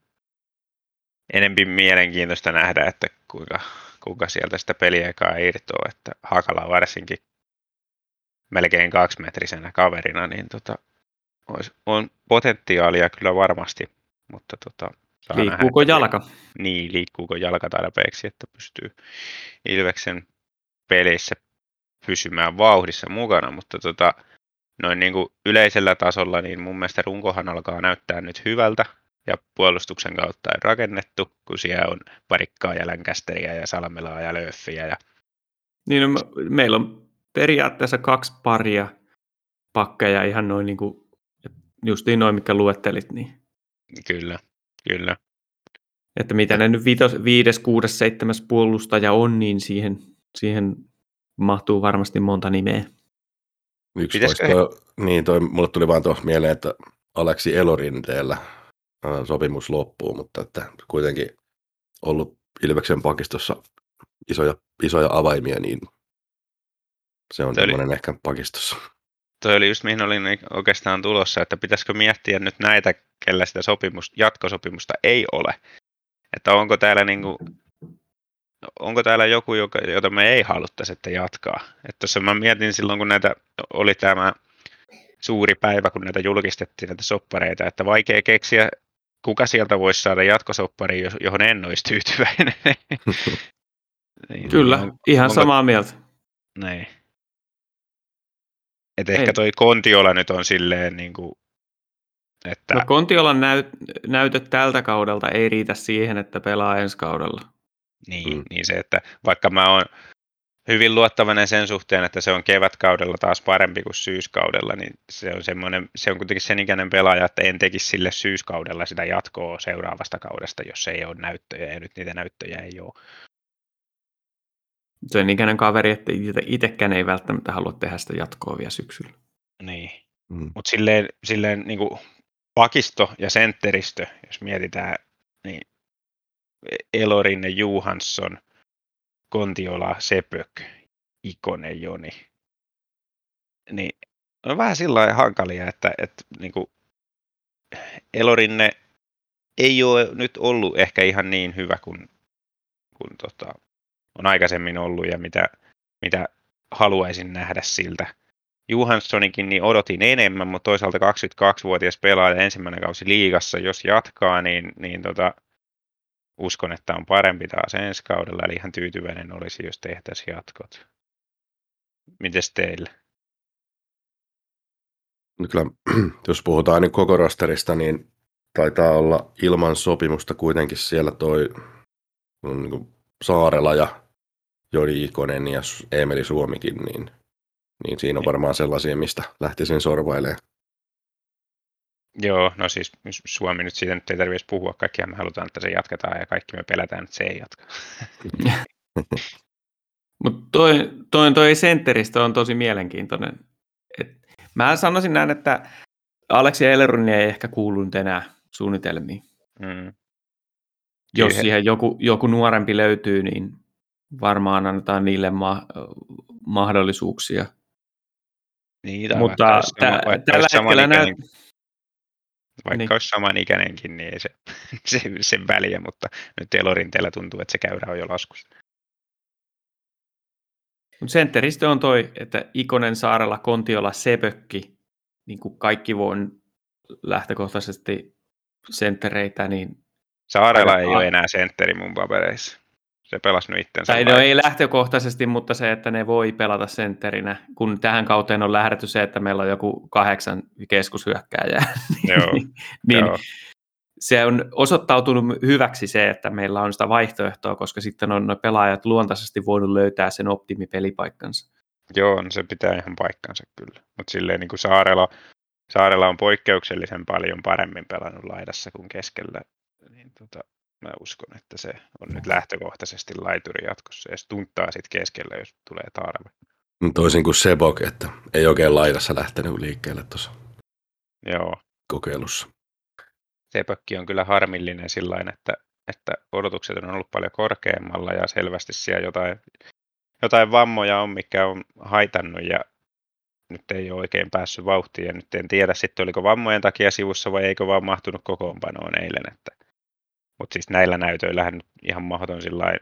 enempi mielenkiintoista nähdä, että kuinka, kuinka sieltä sitä peliaikaa irtoaa, että Hakala varsinkin melkein kaksimetrisenä kaverina, niin tota, ois, on potentiaalia kyllä varmasti, mutta tota, saa Liikkuuko nähdä, jalka? Niin, liikkuuko jalka tarpeeksi, että pystyy Ilveksen pelissä pysymään vauhdissa mukana, mutta tota, noin niin kuin yleisellä tasolla, niin mun mielestä runkohan alkaa näyttää nyt hyvältä, ja puolustuksen kautta on rakennettu, kun siellä on parikkaa ja länkästeriä ja salmelaa ja löffiä. Ja... Niin, no, me- meillä on periaatteessa kaksi paria pakkeja ihan noin niin kuin, justiin noin, mitkä luettelit, niin Kyllä, kyllä. että mitä ne nyt viitos, viides, kuudes, seitsemäs puolustaja on, niin siihen, siihen mahtuu varmasti monta nimeä. Yksi Pitäisikö toi, niin toi, mulle tuli vaan tuossa mieleen, että Aleksi Elorinteellä sopimus loppuu, mutta että kuitenkin ollut Ilveksen pakistossa isoja, isoja avaimia, niin se on oli- semmoinen ehkä pakistossa. Toi oli just mihin olin oikeastaan tulossa, että pitäisikö miettiä nyt näitä, kellä sitä sopimus, jatkosopimusta ei ole. Että onko täällä, niinku, onko täällä joku, joka, jota me ei haluttaisi, että jatkaa. Että tuossa mä mietin silloin, kun näitä oli tämä suuri päivä, kun näitä julkistettiin, näitä soppareita, että vaikea keksiä, kuka sieltä voisi saada jatkosoppari, johon en olisi tyytyväinen. niin, Kyllä, on- ihan onko- samaa mieltä. Niin. Et Ei. ehkä toi Kontiola nyt on silleen, niin kuin, että No Kontiolan näyt, näytöt tältä kaudelta ei riitä siihen, että pelaa ensi kaudella. niin, Mm. niin se, että vaikka mä oon hyvin luottavainen sen suhteen, että se on kevätkaudella taas parempi kuin syyskaudella, niin se on, semmoinen, se on kuitenkin sen ikäinen pelaaja, että en tekisi sille syyskaudella sitä jatkoa seuraavasta kaudesta, jos ei ole näyttöjä, ja nyt niitä näyttöjä ei ole. Sen ikäinen kaveri, että itsekään ei välttämättä halua tehdä sitä jatkoa vielä syksyllä. Niin. Mm. Mutta silleen, silleen niin kuin pakisto ja sentteristö, jos mietitään, niin Elorinne, Johansson, Kontiola, Sepök, Ikonen, Joni. Niin on vähän sillä lailla hankalia, että, että niin kuin Elorinne ei ole nyt ollut ehkä ihan niin hyvä kuin, kuin tota, on aikaisemmin ollut ja mitä, mitä haluaisin nähdä siltä. Johanssonikin niin odotin enemmän, mutta toisaalta 22-vuotias pelaaja ensimmäinen kausi liigassa, jos jatkaa, niin, niin tota, uskon, että on parempi taas ensi kaudella, eli ihan tyytyväinen olisi, jos tehtäisiin jatkot. Mites teille? No kyllä, jos puhutaan niin koko rosterista, niin taitaa olla ilman sopimusta kuitenkin siellä toi niin kuin Saarela ja Joni Ikonen ja Emeli Suomikin, niin, niin siinä on varmaan sellaisia, mistä lähtisin sorvailemaan. Joo, no siis Suomi nyt siitä nyt ei tarvitse puhua, kaikkia me halutaan, että se jatketaan ja kaikki me pelätään, että se ei jatka. Mutta toi, toi, toi sentteristö on tosi mielenkiintoinen. Et mä sanoisin näin, että Aleksi Eleruni ei ehkä kuulu nyt enää suunnitelmiin. Mm. Jos Kyllä. siihen joku, joku nuorempi löytyy, niin varmaan annetaan niille ma- mahdollisuuksia. Niin, Mutta vaikka olisi tä- sama- vaikka tällä hetkellä näyt- Vaikka Niin. olisi samanikäinenkin, niin ei se, se, sen väliä, mutta nyt Elorinteellä tuntuu, että se käyrä on jo laskussa. Sentteristö on toi, että Ikonen, Saarella, Kontiola, Sepökki, niin kuin kaikki voi lähtökohtaisesti senttereitä, niin Saarella ei ole enää sentteri mun papereissa. Se pelasi nyt itsensä. Tai no ei lähtökohtaisesti, mutta se, että ne voi pelata sentterinä, kun tähän kauteen on lähdetty se, että meillä on joku kahdeksan keskushyökkääjää, Joo, niin joo. se on osoittautunut hyväksi se, että meillä on sitä vaihtoehtoa, koska sitten on pelaajat luontaisesti voinut löytää sen optimipelipaikkansa. Joo, no se pitää ihan paikkansa kyllä. Mutta silleen niin kuin Saarella, Saarella on poikkeuksellisen paljon paremmin pelannut laidassa kuin keskellä. Niin tota, mä uskon, että se on nyt lähtökohtaisesti laituri jatkossa ja se tunttaa sitten keskellä, jos tulee tarve. Toisin kuin Sebok, että ei oikein laidassa lähtenyt liikkeelle tuossa Joo, kokeilussa. Sepökki on kyllä harmillinen sillä että, että odotukset on ollut paljon korkeammalla ja selvästi siellä jotain, jotain vammoja on, mikä on haitannut ja nyt ei ole oikein päässyt vauhtiin ja nyt en tiedä sitten oliko vammojen takia sivussa vai eikö vaan mahtunut kokoonpanoon eilen. Että, mutta siis näillä näytöillähän nyt ihan mahdoton sillä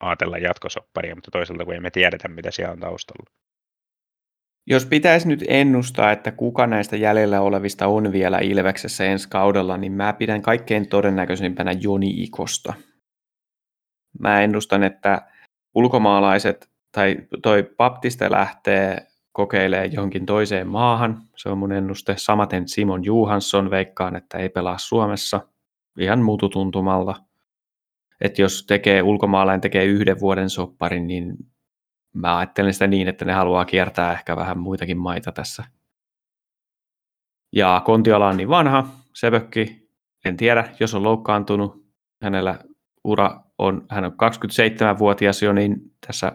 ajatella jatkosopparia, mutta toisaalta kun emme tiedetä mitä siellä on taustalla. Jos pitäisi nyt ennustaa, että kuka näistä jäljellä olevista on vielä Ilveksessä ensi kaudella, niin mä pidän kaikkein todennäköisimpänä Joni Ikosta. Mä ennustan, että ulkomaalaiset tai toi Baptiste lähtee kokeilemaan johonkin toiseen maahan. Se on mun ennuste. Samaten Simon Johansson veikkaan, että ei pelaa Suomessa ihan mututuntumalla. Että jos tekee ulkomaalainen tekee yhden vuoden sopparin, niin mä ajattelen sitä niin, että ne haluaa kiertää ehkä vähän muitakin maita tässä. Ja Kontiola on niin vanha, Sebökki, en tiedä, jos on loukkaantunut, hänellä ura on, hän on 27-vuotias jo, niin tässä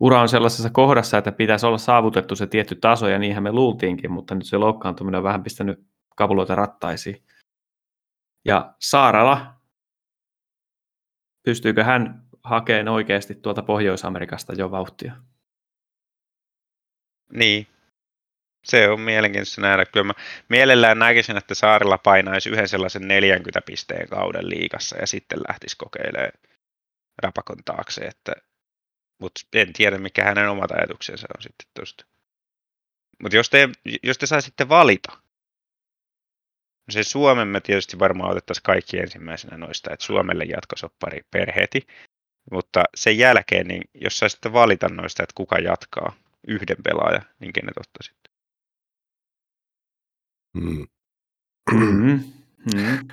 ura on sellaisessa kohdassa, että pitäisi olla saavutettu se tietty taso, ja niinhän me luultiinkin, mutta nyt se loukkaantuminen on vähän pistänyt kapuloita rattaisiin. Ja Saarala, pystyykö hän hakemaan oikeasti tuolta Pohjois-Amerikasta jo vauhtia? Niin, se on mielenkiintoista nähdä. Kyllä mä mielellään näkisin, että Saarilla painaisi yhden sellaisen 40 pisteen kauden liigassa ja sitten lähtisi kokeilemaan rapakon taakse. Että, mutta en tiedä, mikä hänen omat ajatuksensa on sitten tuosta. Mutta jos te, jos te saisitte valita, se Suomen me tietysti varmaan otettaisiin kaikki ensimmäisenä noista, että Suomelle jatkosoppari per heti. Mutta sen jälkeen, niin jos saisitte valita noista, että kuka jatkaa yhden pelaaja, niin kenet ottaisitte? Mm. Mm. Mm.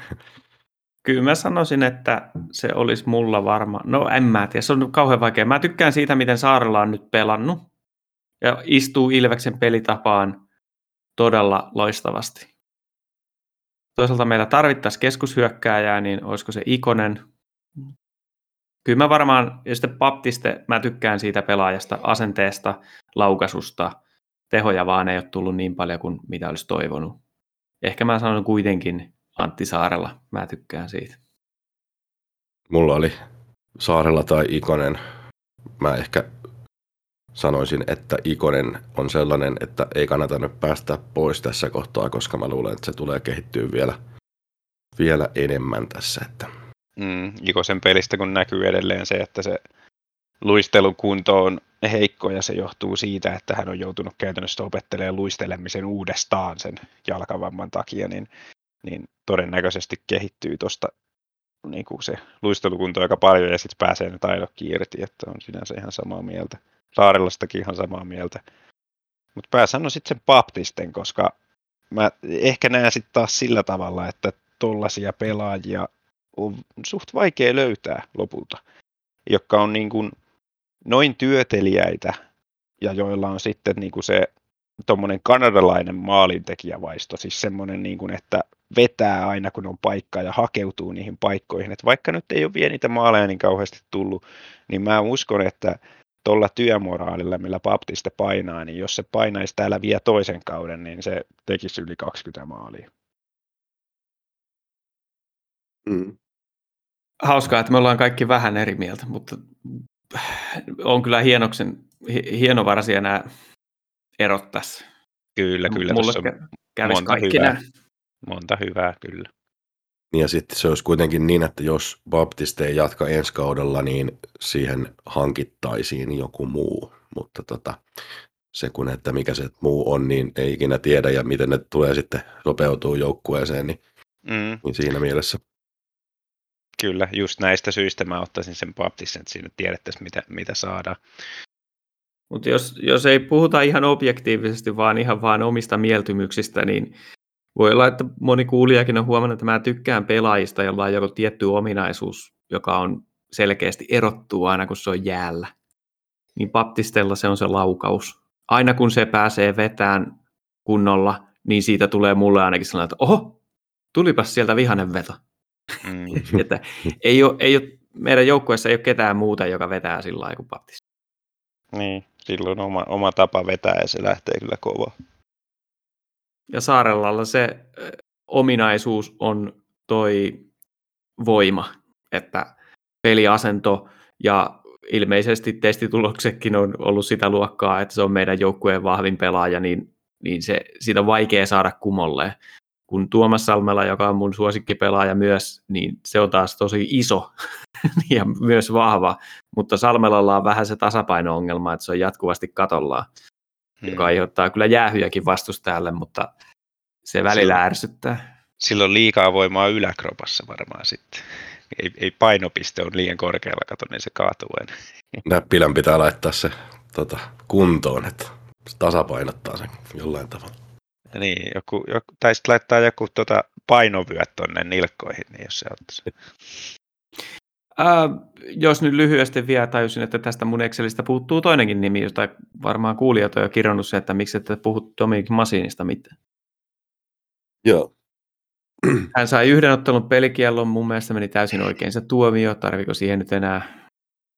Kyllä mä sanoisin, että se olisi mulla varma. No en mä tiedä, se on kauhean vaikea. Mä tykkään siitä, miten Saarella on nyt pelannut. Ja istuu Ilveksen pelitapaan todella loistavasti. Toisaalta meillä tarvittaisiin keskushyökkääjää, niin olisiko se Ikonen? Kyllä mä varmaan, ja sitten Baptiste, mä tykkään siitä pelaajasta, asenteesta, laukasusta. Tehoja vaan ei ole tullut niin paljon kuin mitä olisi toivonut. Ehkä mä sanon kuitenkin Antti Saarella. Mä tykkään siitä. Mulla oli Saarella tai Ikonen. Mä ehkä sanoisin, että Ikonen on sellainen, että ei kannata nyt päästä pois tässä kohtaa, koska mä luulen, että se tulee kehittyä vielä, vielä enemmän tässä. Että Mm, Ikosen pelistä kun näkyy edelleen se, että se luistelukunto on heikko ja se johtuu siitä, että hän on joutunut käytännössä opettelemaan luistelemisen uudestaan sen jalkavamman takia, niin, niin todennäköisesti kehittyy tuosta niin kuin se luistelukunto aika paljon ja sitten pääsee ne taidotkin irti, että on sinänsä ihan samaa mieltä. Saarellastakin ihan samaa mieltä. Mutta pääsän on sitten sen Baptisten, koska mä ehkä näen sitten taas sillä tavalla, että tollaisia pelaajia on suht vaikea löytää lopulta, jotka on niin kuin noin työteliäitä ja joilla on sitten niin kuin se tuommoinen kanadalainen maalintekijävaisto, siis semmoinen, niin kuin, että vetää aina kun on paikka ja hakeutuu niihin paikkoihin. että vaikka nyt ei ole vielä niitä maaleja niin kauheasti tullut, niin mä uskon, että tuolla työmoraalilla, millä Baptiste painaa, niin jos se painaisi täällä vielä toisen kauden, niin se tekisi yli 20 maalia. mm. Hauskaa, että me ollaan kaikki vähän eri mieltä, mutta on kyllä hienoksen, hi- hienovaraisia nämä erot tässä. Kyllä, kyllä. Mulle Tuossa on kä- kävisi monta kaikki hyvää. nämä. Monta hyvää, kyllä. Ja sitten se olisi kuitenkin niin, että jos Baptiste ei jatka ensi kaudella, niin siihen hankittaisiin joku muu. Mutta tota, se kun, että mikä se muu on, niin ei ikinä tiedä ja miten ne tulee sitten sopeutuu joukkueeseen, niin, Mm. niin siinä mielessä Kyllä, just näistä syistä mä ottaisin sen Baptisten, että siinä tiedettäisiin, mitä, mitä saadaan. Mutta jos, jos ei puhuta ihan objektiivisesti, vaan ihan vaan omista mieltymyksistä, niin voi olla, että moni kuulijakin on huomannut, että mä tykkään pelaajista, jolla on joku tietty ominaisuus, joka on selkeästi erottuu aina, kun se on jäällä. Niin Baptistella se on se laukaus. Aina kun se pääsee vetään kunnolla, niin siitä tulee mulle ainakin sellainen, että oho, tulipas sieltä vihanen veto. Mm. että ei ole, ei ole, meidän joukkueessa ei ole ketään muuta, joka vetää sillä lailla kuin Baptista. Niin, silloin oma, oma tapa vetää ja se lähtee kyllä kovaa. Ja Saarellalla se ominaisuus on toi voima, että peliasento ja ilmeisesti testituloksetkin on ollut sitä luokkaa, että se on meidän joukkueen vahvin pelaaja, niin, niin se, siitä on vaikea saada kumolle. Kun Tuomas Salmela, joka on mun suosikkipelaaja myös, niin se on taas tosi iso ja myös vahva, mutta Salmelalla on vähän se tasapaino-ongelma, että se on jatkuvasti katollaan hmm. joka aiheuttaa kyllä jäähyjäkin vastustajalle, mutta se välillä silloin, ärsyttää. Silloin liikaa voimaa yläkropassa varmaan sitten. Ei, ei painopiste on liian korkealla, kato, niin se kaatuu aina. Näppilän pitää laittaa se tota, kuntoon, että se tasapainottaa sen jollain tavalla. Niin, joku, joku, tai sitten laittaa joku tota, painovyöt tuonne nilkkoihin, niin jos se ottaisi. Äh, jos nyt lyhyesti vielä tajusin, että tästä mun Excelistä puuttuu toinenkin nimi, jota varmaan kuulijat on jo kirjannut se, että miksi ette puhu Dominic Masinista mitään. Joo. Hän sai yhden ottelun pelikiellon, mun mielestä meni täysin oikein se tuomio, tarviko siihen nyt enää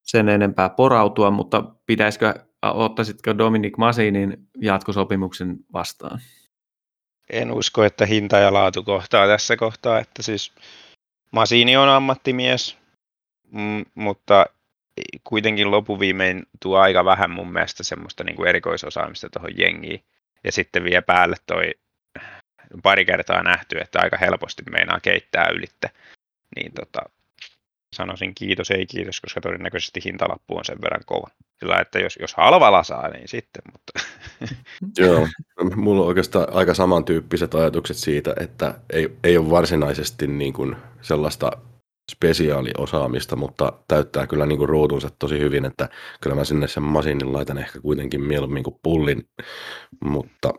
sen enempää porautua, mutta pitäisikö, ottaisitko Dominic Masinin jatkosopimuksen vastaan? En usko, että hinta ja laatu kohtaa tässä kohtaa, että siis Masini on ammattimies, Mm, mutta kuitenkin lopuviimein tuo aika vähän mun mielestä semmoista niin kuin erikoisosaamista tuohon jengiin. Ja sitten vielä päälle toi pari kertaa nähty, että aika helposti meinaa keittää ylitte. Niin tota, sanoisin kiitos, ei kiitos, koska todennäköisesti hintalappu on sen verran kova. Sillä että jos, jos halvalla saa, niin sitten. Mutta... Joo, mulla on oikeastaan aika samantyyppiset ajatukset siitä, että ei, ei ole varsinaisesti niin kuin sellaista spesiaaliosaamista, mutta täyttää kyllä niin kuin ruutunsa tosi hyvin, että kyllä mä sinne sen masinin laitan ehkä kuitenkin mieluummin kuin pullin, mutta...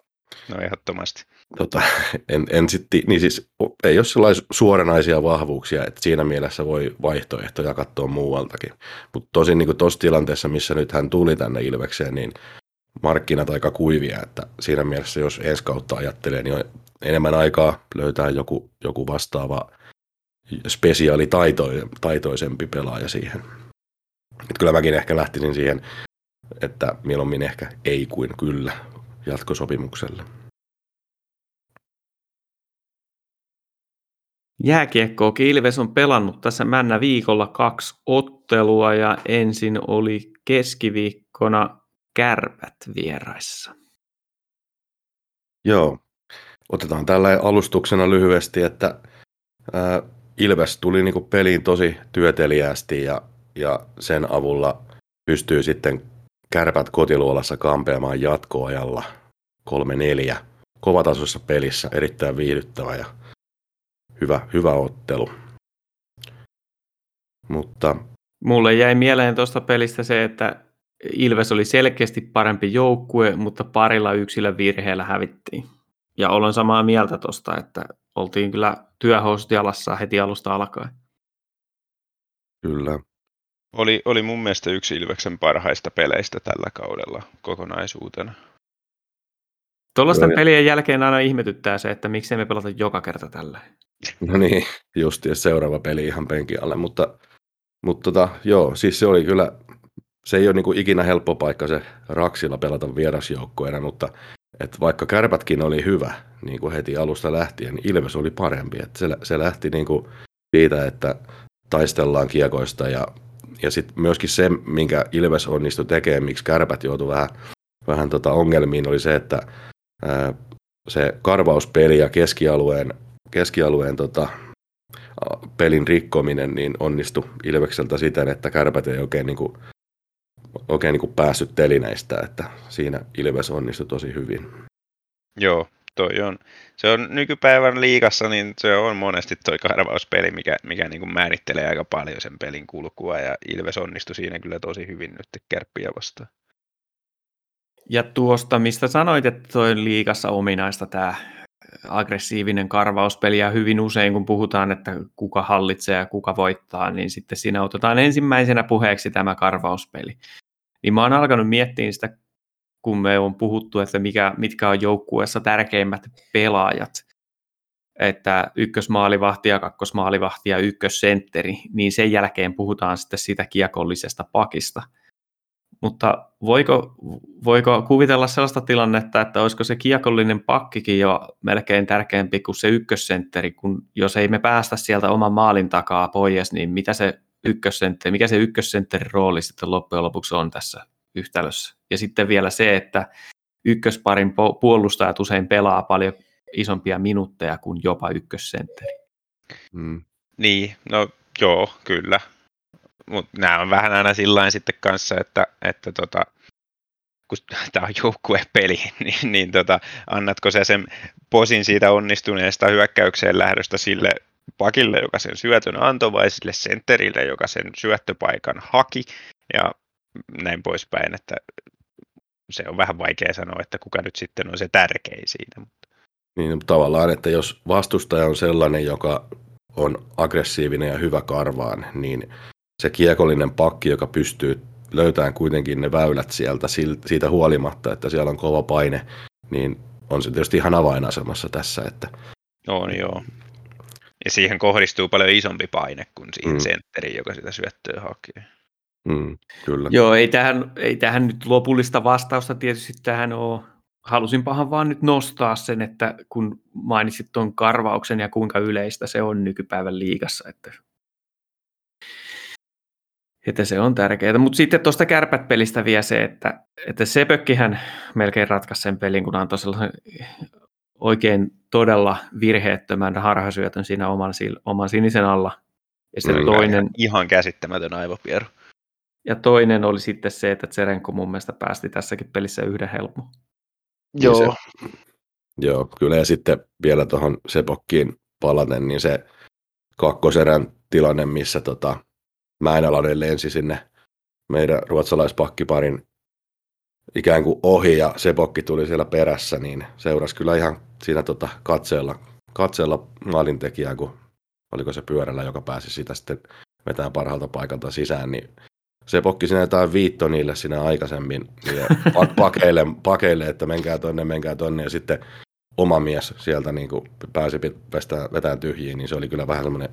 No ehdottomasti. Tota, en, en sitten, niin siis ei ole sellaisia suoranaisia vahvuuksia, että siinä mielessä voi vaihtoehtoja katsoa muualtakin. Mutta tosin niin tuossa tilanteessa, missä nyt hän tuli tänne Ilvekseen, niin markkinat aika kuivia, että siinä mielessä jos ensi kautta ajattelee, niin on enemmän aikaa löytää joku, joku vastaava spesiaalitaitoisempi pelaaja siihen. Et kyllä mäkin ehkä lähtisin siihen, että mieluummin ehkä ei kuin kyllä jatkosopimukselle. Jääkiekko Ilves on pelannut tässä männä viikolla kaksi ottelua ja ensin oli keskiviikkona kärpät vieraissa. Joo, otetaan tällä alustuksena lyhyesti, että ää, Ilves tuli niin peliin tosi työteliästi ja, ja sen avulla pystyy sitten kärpät kotiluolassa kampeamaan jatkoajalla 3-4. Kovatasoisessa pelissä erittäin viihdyttävä ja hyvä, hyvä ottelu. Mutta... Mulle jäi mieleen tuosta pelistä se, että Ilves oli selkeästi parempi joukkue, mutta parilla yksilön virheellä hävittiin. Ja olen samaa mieltä tuosta, että oltiin kyllä työhousut jalassa heti alusta alkaen. Kyllä. Oli, oli mun mielestä yksi Ilveksen parhaista peleistä tällä kaudella kokonaisuutena. Tuollaisten pelien jälkeen aina ihmetyttää se, että miksi me pelata joka kerta tällä. No niin, just seuraava peli ihan penkin alle, mutta, mutta tota, joo, siis se oli kyllä, se ei ole niin kuin ikinä helppo paikka se Raksilla pelata vierasjoukkoina, mutta et vaikka kärpätkin oli hyvä niin kuin heti alusta lähtien, niin Ilves oli parempi. Et se, se lähti niin kuin siitä, että taistellaan kiekoista ja, ja sitten myöskin se, minkä Ilves onnistui tekemään, miksi kärpät joutui vähän, vähän tota ongelmiin, oli se, että ää, se karvauspeli ja keskialueen, keskialueen tota, pelin rikkominen niin onnistui Ilvekseltä siten, että kärpät ei oikein niin kuin oikein niin kuin päässyt telineistä, että siinä Ilves onnistui tosi hyvin. Joo, toi on, se on nykypäivän liigassa, niin se on monesti toi karvauspeli, mikä, mikä niin kuin määrittelee aika paljon sen pelin kulkua, ja Ilves onnistui siinä kyllä tosi hyvin nyt kärppiä vastaan. Ja tuosta, mistä sanoit, että toi liikassa ominaista tämä aggressiivinen karvauspeli, ja hyvin usein kun puhutaan, että kuka hallitsee ja kuka voittaa, niin sitten siinä otetaan ensimmäisenä puheeksi tämä karvauspeli. Niin mä oon alkanut miettiä sitä, kun me on puhuttu, että mikä, mitkä on joukkueessa tärkeimmät pelaajat, että ykkösmaalivahti ja kakkosmaalivahti ja ykkössentteri, niin sen jälkeen puhutaan sitten siitä kiekollisesta pakista – mutta voiko, voiko kuvitella sellaista tilannetta, että olisiko se kiekollinen pakkikin jo melkein tärkeämpi kuin se ykkössentteri, kun jos ei me päästä sieltä oman maalin takaa pois, niin mitä se ykkössentteri, mikä se ykkössentterin rooli sitten loppujen lopuksi on tässä yhtälössä. Ja sitten vielä se, että ykkösparin puolustajat usein pelaa paljon isompia minuutteja kuin jopa ykkössentteri. Mm. Niin, no joo, kyllä mutta nämä on vähän aina sillä sitten kanssa, että, että tota, kun tämä on joukkuepeli, niin, niin tota, annatko sä sen posin siitä onnistuneesta hyökkäykseen lähdöstä sille pakille, joka sen syötön antoi, vai sille sentterille, joka sen syöttöpaikan haki, ja näin poispäin, että se on vähän vaikea sanoa, että kuka nyt sitten on se tärkein siinä. Mutta. Niin tavallaan, että jos vastustaja on sellainen, joka on aggressiivinen ja hyvä karvaan, niin se kiekollinen pakki, joka pystyy löytämään kuitenkin ne väylät sieltä siitä huolimatta, että siellä on kova paine, niin on se tietysti ihan avainasemassa tässä. Että... On joo. Ja siihen kohdistuu paljon isompi paine kuin siihen mm. sentteriin, joka sitä syöttöä hakee. Mm, kyllä. Joo, ei tähän, ei tähän nyt lopullista vastausta tietysti tähän ole. Halusinpahan vaan nyt nostaa sen, että kun mainitsit tuon karvauksen ja kuinka yleistä se on nykypäivän liigassa, että että se on tärkeää. Mutta sitten tuosta kärpät-pelistä vielä se, että, että Sepökkihän melkein ratkaisi sen pelin, kun antoi sellaisen oikein todella virheettömän harhasyötön siinä oman, oman sinisen alla. Ja se toinen... Ihan käsittämätön aivopieru. Ja toinen oli sitten se, että Tserenko mun mielestä päästi tässäkin pelissä yhden helpon. Joo. Se, joo, kyllä ja sitten vielä tuohon Sepokkiin palaten, niin se kakkoserän tilanne, missä tota, Mäenalainen lensi sinne meidän ruotsalaispakkiparin ikään kuin ohi ja Sepokki tuli siellä perässä, niin seurasi kyllä ihan siinä tota katseella, katseella maalintekijää, kun oliko se pyörällä, joka pääsi sitä sitten vetämään parhaalta paikalta sisään, niin se pokki sinä jotain viitto niille sinä aikaisemmin pakeille, pakeille, että menkää tonne, menkää tonne, ja sitten oma mies sieltä niin kuin pääsi vetämään tyhjiin, niin se oli kyllä vähän semmoinen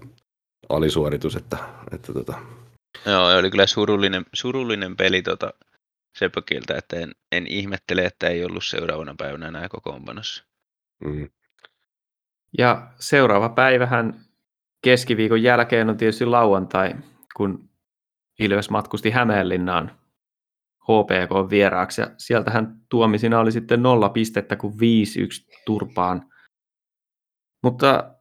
alisuoritus, että, että tota... Joo, oli kyllä surullinen, surullinen peli tota Sepökiltä, että en, en ihmettele, että ei ollut seuraavana päivänä enää kokoonpanossa. Mm. Ja seuraava päivähän keskiviikon jälkeen on tietysti lauantai, kun Ilves matkusti Hämeenlinnaan HPK vieraaksi, ja sieltähän tuomisina oli sitten nolla pistettä, kuin 5-1 turpaan. Mutta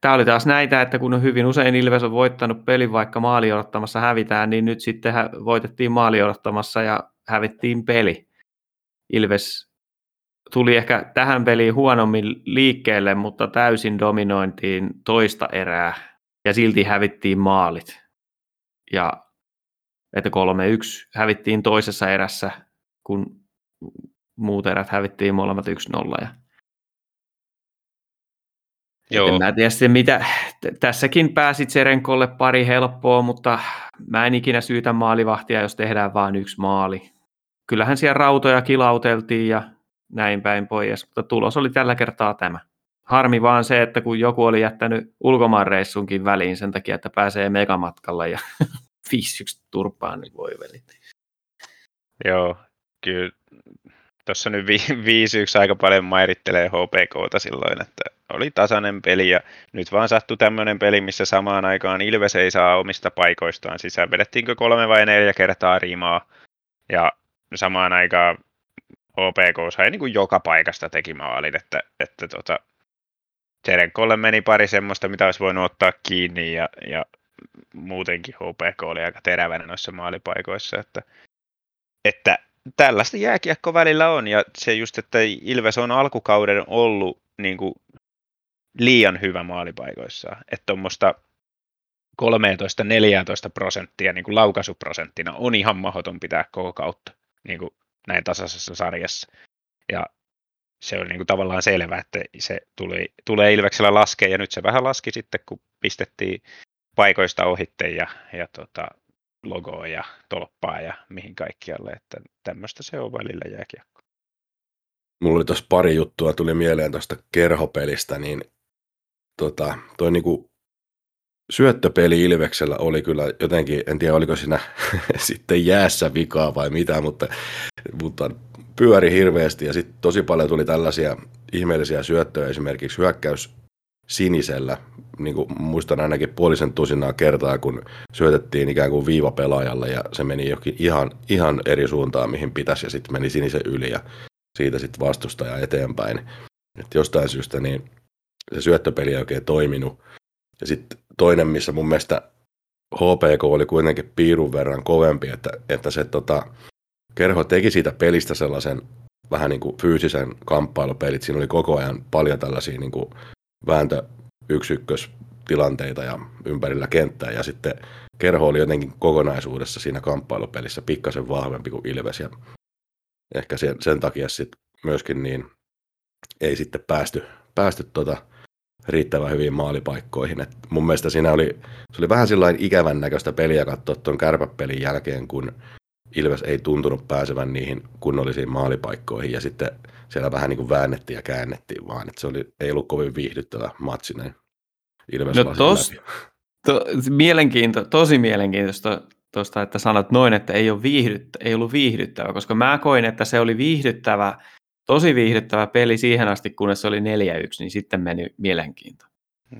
tämä oli taas näitä, että kun hyvin usein Ilves on voittanut pelin, vaikka maali odottamassa hävitään, niin nyt sitten voitettiin maali odottamassa ja hävittiin peli. Ilves tuli ehkä tähän peliin huonommin liikkeelle, mutta täysin dominointiin toista erää ja silti hävittiin maalit. Ja että 3-1 hävittiin toisessa erässä, kun muut erät hävittiin molemmat 1-0. Ja Joo. En mä tiedä sitten mitä, tässäkin pääsit Serenkolle pari helppoa, mutta mä en ikinä syytä maalivahtia, jos tehdään vain yksi maali. Kyllähän siellä rautoja kilauteltiin ja näin päin pois, mutta tulos oli tällä kertaa tämä. Harmi vaan se, että kun joku oli jättänyt ulkomaanreissunkin väliin sen takia, että pääsee megamatkalle ja 5-1 turpaan, niin voi velit. Joo, kyllä tuossa nyt 5-1 aika paljon mairittelee HPKta silloin, että oli tasainen peli ja nyt vaan sattui tämmöinen peli, missä samaan aikaan Ilves ei saa omista paikoistaan sisään. Vedettiinkö kolme vai neljä kertaa rimaa ja samaan aikaan HPK sai niin kuin joka paikasta teki maalin, että, että tota, Terenkolle meni pari semmoista, mitä olisi voinut ottaa kiinni ja, ja muutenkin HPK oli aika terävänä noissa maalipaikoissa, että, että tällaista jääkiekko välillä on, ja se just, että Ilves on alkukauden ollut niin kuin, liian hyvä maalipaikoissa. Että tuommoista 13-14 prosenttia niin kuin laukaisuprosenttina on ihan mahdoton pitää koko kautta niin kuin näin tasaisessa sarjassa. Ja se on niin kuin tavallaan selvää, että se tuli, tulee Ilveksellä laskea, ja nyt se vähän laski sitten, kun pistettiin paikoista ohitte ja, ja tota, logoa ja tolppaa ja mihin kaikkialle, että tämmöistä se on välillä jääkiekko. Mulla oli tuossa pari juttua, tuli mieleen tuosta kerhopelistä, niin tota, toi niinku syöttöpeli Ilveksellä oli kyllä jotenkin, en tiedä oliko siinä sitten jäässä vikaa vai mitä, mutta, mutta pyöri hirveästi ja sitten tosi paljon tuli tällaisia ihmeellisiä syöttöjä esimerkiksi hyökkäys sinisellä, niin kuin muistan ainakin puolisen tusinaa kertaa, kun syötettiin ikään kuin viivapelaajalle ja se meni jokin ihan, ihan eri suuntaan, mihin pitäisi ja sitten meni sinisen yli ja siitä sitten vastustaja eteenpäin. Et jostain syystä niin se syöttöpeli ei oikein toiminut. Ja sitten toinen, missä mun mielestä HPK oli kuitenkin piirun verran kovempi, että, että se tota, kerho teki siitä pelistä sellaisen vähän niin kuin fyysisen kamppailupelit. Siinä oli koko ajan paljon tällaisia niin kuin vääntö tilanteita ja ympärillä kenttää ja sitten kerho oli jotenkin kokonaisuudessa siinä kamppailupelissä pikkasen vahvempi kuin Ilves ja ehkä sen, sen takia sitten myöskin niin ei sitten päästy, päästy tota riittävän hyviin maalipaikkoihin. Et mun mielestä siinä oli, se oli vähän sellainen ikävän näköistä peliä katsoa tuon kärpäpelin jälkeen, kun Ilves ei tuntunut pääsevän niihin kunnollisiin maalipaikkoihin ja sitten siellä vähän niin kuin väännettiin ja käännettiin vaan, että se oli, ei ollut kovin viihdyttävä matsi näin Ilves no tos, to, mielenkiinto, tosi mielenkiintoista tuosta, että sanot noin, että ei, ole viihdyttä, ei ollut viihdyttävä, koska mä koin, että se oli viihdyttävä, tosi viihdyttävä peli siihen asti, kunnes se oli 4-1, niin sitten meni mielenkiinto.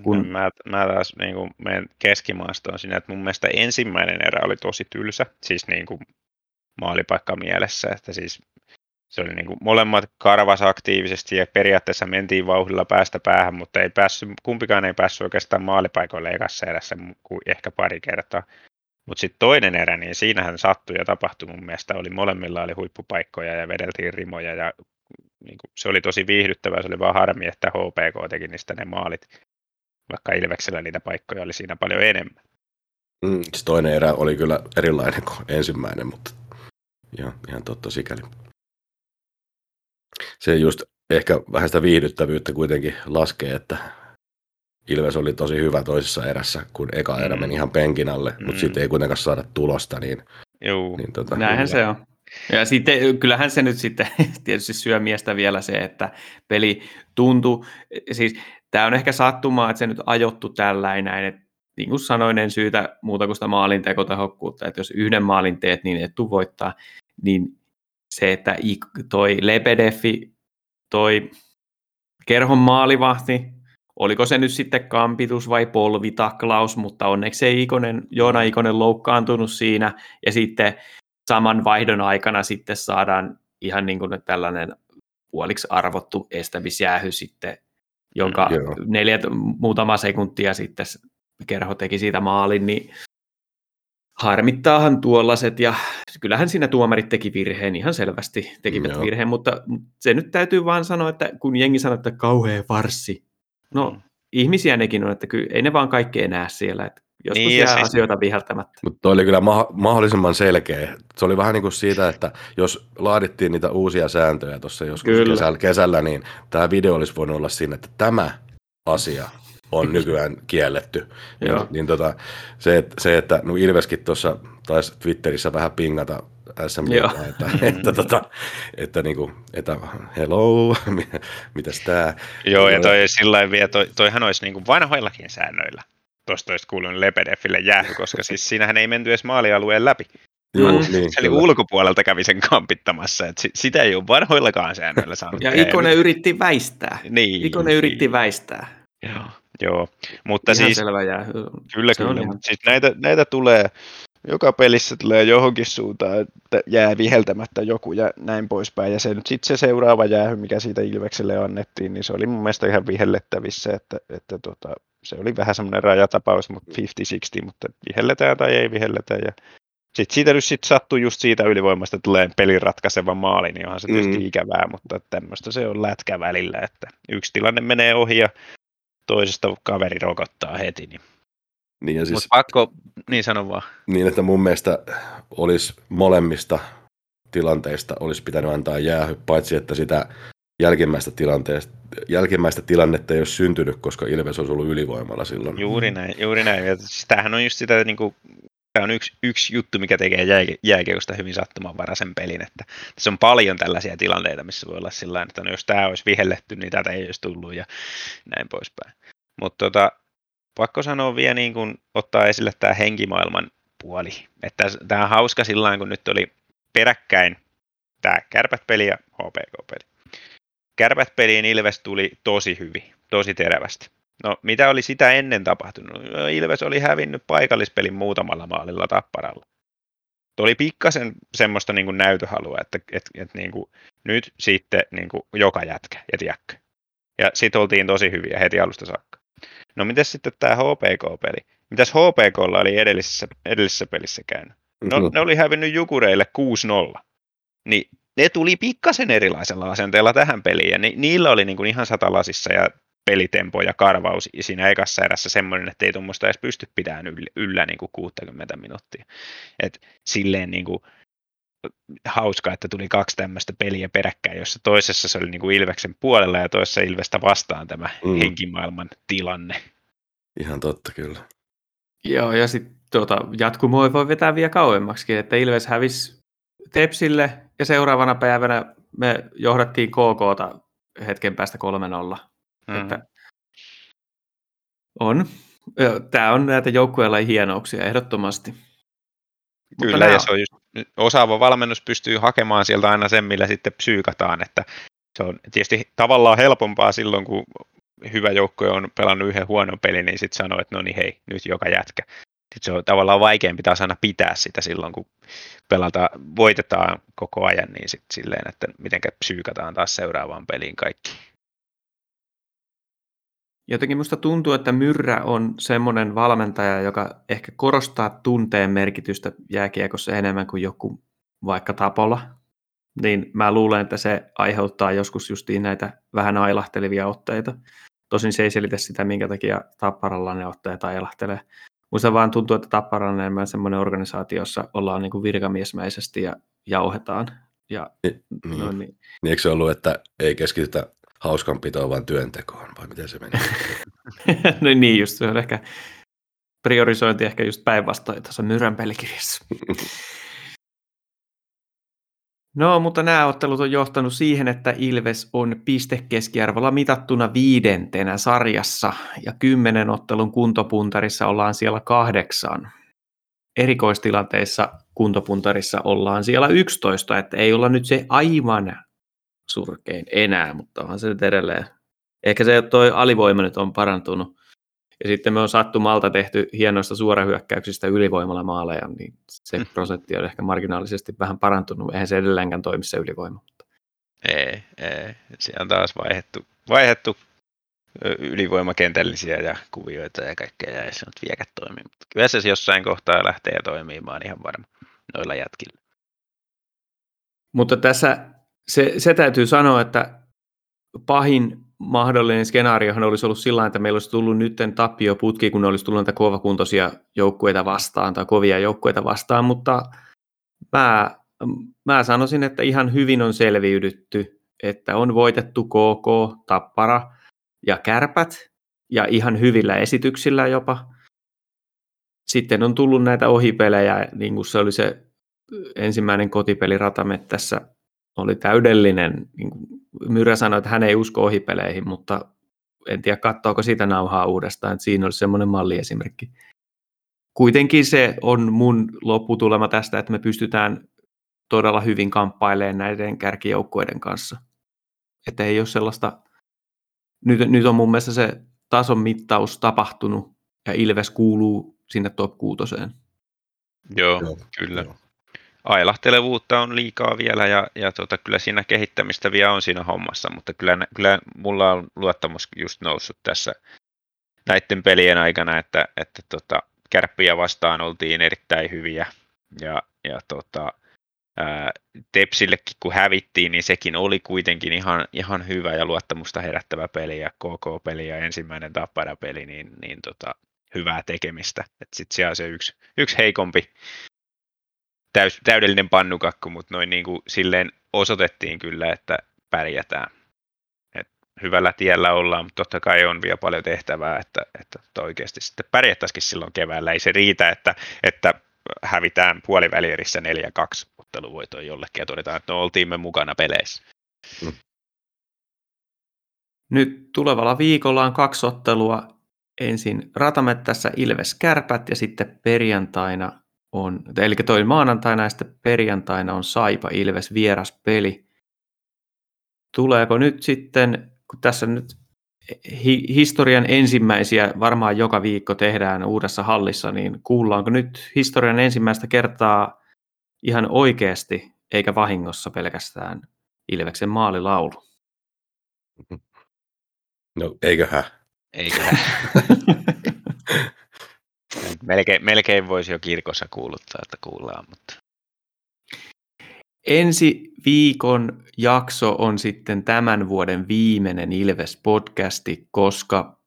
Kun... Mä, mä taas niin kuin menen keskimaastoon siinä, että mun mielestä ensimmäinen erä oli tosi tylsä, siis niin kuin maalipaikka mielessä, että siis se oli niin kuin molemmat karvas aktiivisesti ja periaatteessa mentiin vauhdilla päästä päähän, mutta ei päässyt, kumpikaan ei päässyt oikeastaan maalipaikoille ekassa erässä kuin ehkä pari kertaa. Mutta sitten toinen erä, niin siinähän sattui ja tapahtui mun mielestä. Oli molemmilla oli huippupaikkoja ja vedeltiin rimoja ja niin kuin, se oli tosi viihdyttävää. Se oli vaan harmi, että HPK teki niistä ne maalit, vaikka Ilveksellä niitä paikkoja oli siinä paljon enemmän. Mm, se toinen erä oli kyllä erilainen kuin ensimmäinen, mutta ihan, ihan totta sikäli se just ehkä vähän sitä viihdyttävyyttä kuitenkin laskee, että Ilves oli tosi hyvä toisessa erässä, kun eka erä mm. meni ihan penkin alle, mm. mutta sitten ei kuitenkaan saada tulosta. Niin, Joo, niin tota, näinhän hyvä. se on. Ja sitten, kyllähän se nyt sitten tietysti syö miestä vielä se, että peli tuntuu, siis tämä on ehkä sattumaa, että se nyt ajottu tällainen, että niin kuin sanoin, en syytä muuta kuin sitä maalintekotehokkuutta, että jos yhden maalin teet, niin et tuu voittaa, niin se, että toi Lebedefi, toi kerhon maalivahti, oliko se nyt sitten kampitus vai polvitaklaus, mutta onneksi ei Ikonen, Joona Ikonen loukkaantunut siinä, ja sitten saman vaihdon aikana sitten saadaan ihan niin kuin tällainen puoliksi arvottu estämisjäähy sitten, jonka mm, neljät, muutama sekuntia sitten kerho teki siitä maalin, niin harmittaahan tuollaiset ja kyllähän siinä tuomarit teki virheen, ihan selvästi tekivät Joo. virheen, mutta se nyt täytyy vaan sanoa, että kun jengi sanoo, että kauhea varssi, no mm. ihmisiä nekin on, että kyllä ei ne vaan kaikkea näe siellä, että joskus niin, jää siis... asioita viheltämättä. Mutta toi oli kyllä ma- mahdollisimman selkeä. Se oli vähän niin kuin siitä, että jos laadittiin niitä uusia sääntöjä tuossa joskus kesällä, kesällä, niin tämä video olisi voinut olla siinä, että tämä asia on nykyään kielletty. Joo. Niin, niin tota, se, että, se, että no Ilveskin tuossa taisi Twitterissä vähän pingata SM, että, että, tota, että, niinku, että hello, mitäs tää? Joo, ja toi sillä vielä, toi, toihan olisi niinku vanhoillakin säännöillä. Tuosta olisi kuulunut Lepedefille jäähy, koska siis siinähän ei menty edes maalialueen läpi. Joo, mm. niin, Eli kyllä. ulkopuolelta kävi sen kampittamassa, että sitä ei ole vanhoillakaan säännöillä saanut. ja Ikonen yritti väistää. Niin, Ikonen niin. yritti väistää. Joo. Joo, mutta Ihan siis... selvä jää. Kyllä, se kyllä, mutta siis näitä, näitä tulee, joka pelissä tulee johonkin suuntaan, että jää viheltämättä joku ja näin poispäin. Ja se nyt sitten se seuraava jäähy, mikä siitä Ilvekselle annettiin, niin se oli mun mielestä ihan vihellettävissä, että, että tota, se oli vähän semmoinen rajatapaus, mutta 50-60, mutta vihelletään tai ei vihelletä. Ja sitten siitä nyt sit sattuu just siitä ylivoimasta tulee pelin ratkaiseva maali, niin onhan se tietysti Mm. ikävää, mutta tämmöistä se on lätkä välillä, että yksi tilanne menee ohi ja toisesta kaveri rokottaa heti. Niin. Niin, ja Siis... Mutta pakko, niin sano vaan. niin, että mun mielestä olisi molemmista tilanteista olisi pitänyt antaa jäähy, paitsi että sitä jälkimmäistä, tilanteesta, jälkimmäistä tilannetta ei ole syntynyt, koska Ilves olisi ollut ylivoimalla silloin. Juuri näin, juuri näin. Ja siis tämähän on just sitä, niin kuin, tämä on yksi, yksi juttu, mikä tekee jää, jääkiekosta hyvin sattumanvaraisen pelin, että tässä on paljon tällaisia tilanteita, missä voi olla sillä että no, jos tämä olisi vihelletty, niin tätä ei olisi tullut ja näin poispäin. Mutta tota, pakko sanoa vielä niin kuin, ottaa esille tämä henkimaailman puoli, että tämä on hauska sillä kun nyt oli peräkkäin tämä kärpät-peli ja HPK-peli. Kärpät-peliin Ilves tuli tosi hyvin, tosi terävästi. No, mitä oli sitä ennen tapahtunut? No, Ilves oli hävinnyt paikallispelin muutamalla maalilla tapparalla. Tuo oli pikkasen semmoista niin kuin näytöhalua, että et, et, niin kuin, nyt sitten niin kuin, joka jätkä ja tiedätkö. Ja sitten oltiin tosi hyviä heti alusta saakka. No miten sitten tämä HPK-peli? Mitäs HPKlla oli edellisessä, edellisessä pelissä käynyt? No, Mm. ne oli hävinnyt Jukureille 6-0. Niin ne tuli pikkasen erilaisella asenteella tähän peliin, ja ni, niillä oli niin kuin ihan satalasissa ja pelitempo ja karvaus siinä ekassa erässä semmoinen, että ei tuommoista edes pysty pitämään yllä, yllä niin kuin 60 minuuttia. Et silleen niin kuin, hauska, että tuli kaksi tämmöistä peliä peräkkäin, jossa toisessa se oli niin kuin Ilveksen puolella ja toisessa Ilvestä vastaan tämä Mm. henkimaailman tilanne. Ihan totta kyllä. Joo, ja sitten tuota, jatkumoa voi vetää vielä kauemmaksikin, että Ilves hävisi Tepsille ja seuraavana päivänä me johdattiin KKta hetken päästä 3-0. Mm. Että on. Tämä on näitä joukkueella hienouksia ehdottomasti. Mutta Kyllä, nämä ja se on just, osaava valmennus pystyy hakemaan sieltä aina sen, millä sitten psyykataan, että se on tietysti tavallaan helpompaa silloin, kun hyvä joukkue on pelannut yhden huonon pelin, niin sitten sanoo, että no niin hei, nyt joka jätkä. Sitten se on tavallaan vaikeampi taas aina pitää sitä silloin, kun pelata, voitetaan koko ajan, niin sitten silleen, että miten psyykataan taas seuraavaan peliin kaikki. Jotenkin musta tuntuu, että Myrrä on semmoinen valmentaja, joka ehkä korostaa tunteen merkitystä jääkiekossa enemmän kuin joku vaikka Tapola. Niin mä luulen, että se aiheuttaa joskus justiin näitä vähän ailahtelevia otteita. Tosin se ei selitä sitä, minkä takia Tapparalla ne otteet ailahtelee. Musta vaan tuntuu, että Tapparalla on enemmän semmoinen organisaatio, jossa ollaan niin kuin virkamiesmäisesti ja jauhetaan. Ja, Niin. no, niin. Niin eikö se ollut, että ei keskitytä hauskanpitoon, vaan työntekoon, vai miten se meni? no niin just, se on ehkä priorisointi ehkä just päinvastoin tuossa Myrän pelikirjassa. No, mutta nämä ottelut on johtanut siihen, että Ilves on pistekeskiarvolla mitattuna viidentenä sarjassa ja kymmenen ottelun kuntopuntarissa ollaan siellä kahdeksan. Erikoistilanteissa kuntopuntarissa ollaan siellä 11, että ei olla nyt se aivan surkein enää, mutta onhan se nyt edelleen. Ehkä se toi alivoima nyt on parantunut. Ja sitten me on sattumalta tehty hienoista suorahyökkäyksistä ylivoimalla maaleja, niin se prosentti on ehkä marginaalisesti vähän parantunut. Eihän se edelleenkään toimi se ylivoima. Mutta Ei, ei. Siellä on taas vaihettu, vaihettu ylivoimakentällisiä ja kuvioita ja kaikkea, ja ei se nyt vieläkään toimi. Mutta kyllä se jossain kohtaa lähtee toimimaan ihan varma noilla jätkillä. Mutta tässä se, se täytyy sanoa, että pahin mahdollinen skenaariohan olisi ollut sillä että meillä olisi tullut nyt tappioputki, kun olisi tullut näitä kovakuntoisia joukkueita vastaan tai kovia joukkueita vastaan, mutta mä, mä sanoisin, että ihan hyvin on selviydytty, että on voitettu KK, Tappara ja Kärpät ja ihan hyvillä esityksillä jopa. Sitten on tullut näitä ohipelejä, niin kuin se oli se ensimmäinen kotipeli Ratamettässä, oli täydellinen. Niin kuin Myrä sanoi, että hän ei usko ohipeleihin, mutta en tiedä katsoako sitä nauhaa uudestaan, että siinä olisi semmoinen malliesimerkki. Kuitenkin se on mun lopputulema tästä, että me pystytään todella hyvin kamppailemaan näiden kärkijoukkueiden kanssa. Että ei ole sellaista, nyt, nyt on mun mielestä se tason mittaus tapahtunut ja Ilves kuuluu sinne top kuutoseen. Joo, Joo, kyllä. joo. Ailahtelevuutta on liikaa vielä ja, ja tota, kyllä siinä kehittämistä vielä on siinä hommassa, mutta kyllä, kyllä mulla on luottamus just noussut tässä näiden pelien aikana, että, että tota, kärppiä vastaan oltiin erittäin hyviä Ja, ja tota, ää, Tepsillekin kun hävittiin, niin sekin oli kuitenkin ihan, ihan hyvä ja luottamusta herättävä peli ja KK-peli ja ensimmäinen Tappara-peli, niin, niin tota, hyvää tekemistä. Sitten siellä se yksi, yksi heikompi täys, täydellinen pannukakku, mutta noin niin kuin silleen osoitettiin kyllä, että pärjätään. Et hyvällä tiellä ollaan, mutta totta kai on vielä paljon tehtävää, että, että oikeasti sitten pärjättäisikin silloin keväällä. Ei se riitä, että, että hävitään puolivälierissä 4-2 otteluvoitoon jollekin ja todetaan, että no oltiin me mukana peleissä. Mm. Nyt tulevalla viikolla on kaksi ottelua. Ensin Ratamettässä Ilves Kärpät ja sitten perjantaina on, eli toi maanantaina ja sitten perjantaina on Saipa Ilves vieras peli. Tuleeko nyt sitten, kun tässä nyt hi- historian ensimmäisiä varmaan joka viikko tehdään uudessa hallissa, niin kuullaanko nyt historian ensimmäistä kertaa ihan oikeasti, eikä vahingossa pelkästään Ilveksen maalilaulu? No eiköhän. Eiköhän. melkein, melkein voisi jo kirkossa kuuluttaa, että kuullaan, mutta... Ensi viikon jakso on sitten tämän vuoden viimeinen Ilves-podcasti, koska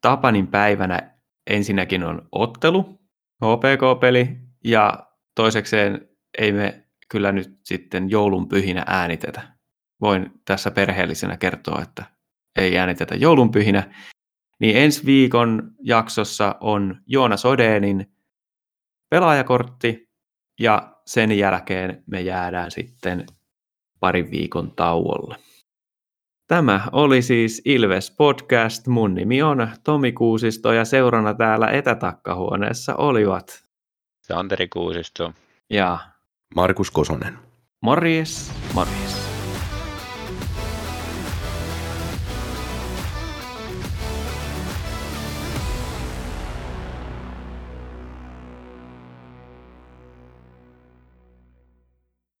Tapanin päivänä ensinnäkin on ottelu, HPK-peli, ja toisekseen ei me kyllä nyt sitten joulun pyhinä äänitetä. Voin tässä perheellisenä kertoa, että ei äänitetä joulun pyhinä. Niin ensi viikon jaksossa on Joona Sodenin pelaajakortti ja sen jälkeen me jäädään sitten parin viikon tauolle. Tämä oli siis Ilves Podcast. Mun nimi on Tomi Kuusisto ja seurana täällä etätakkahuoneessa olivat Santeri Kuusisto ja Markus Kosonen. Morjes, morjes.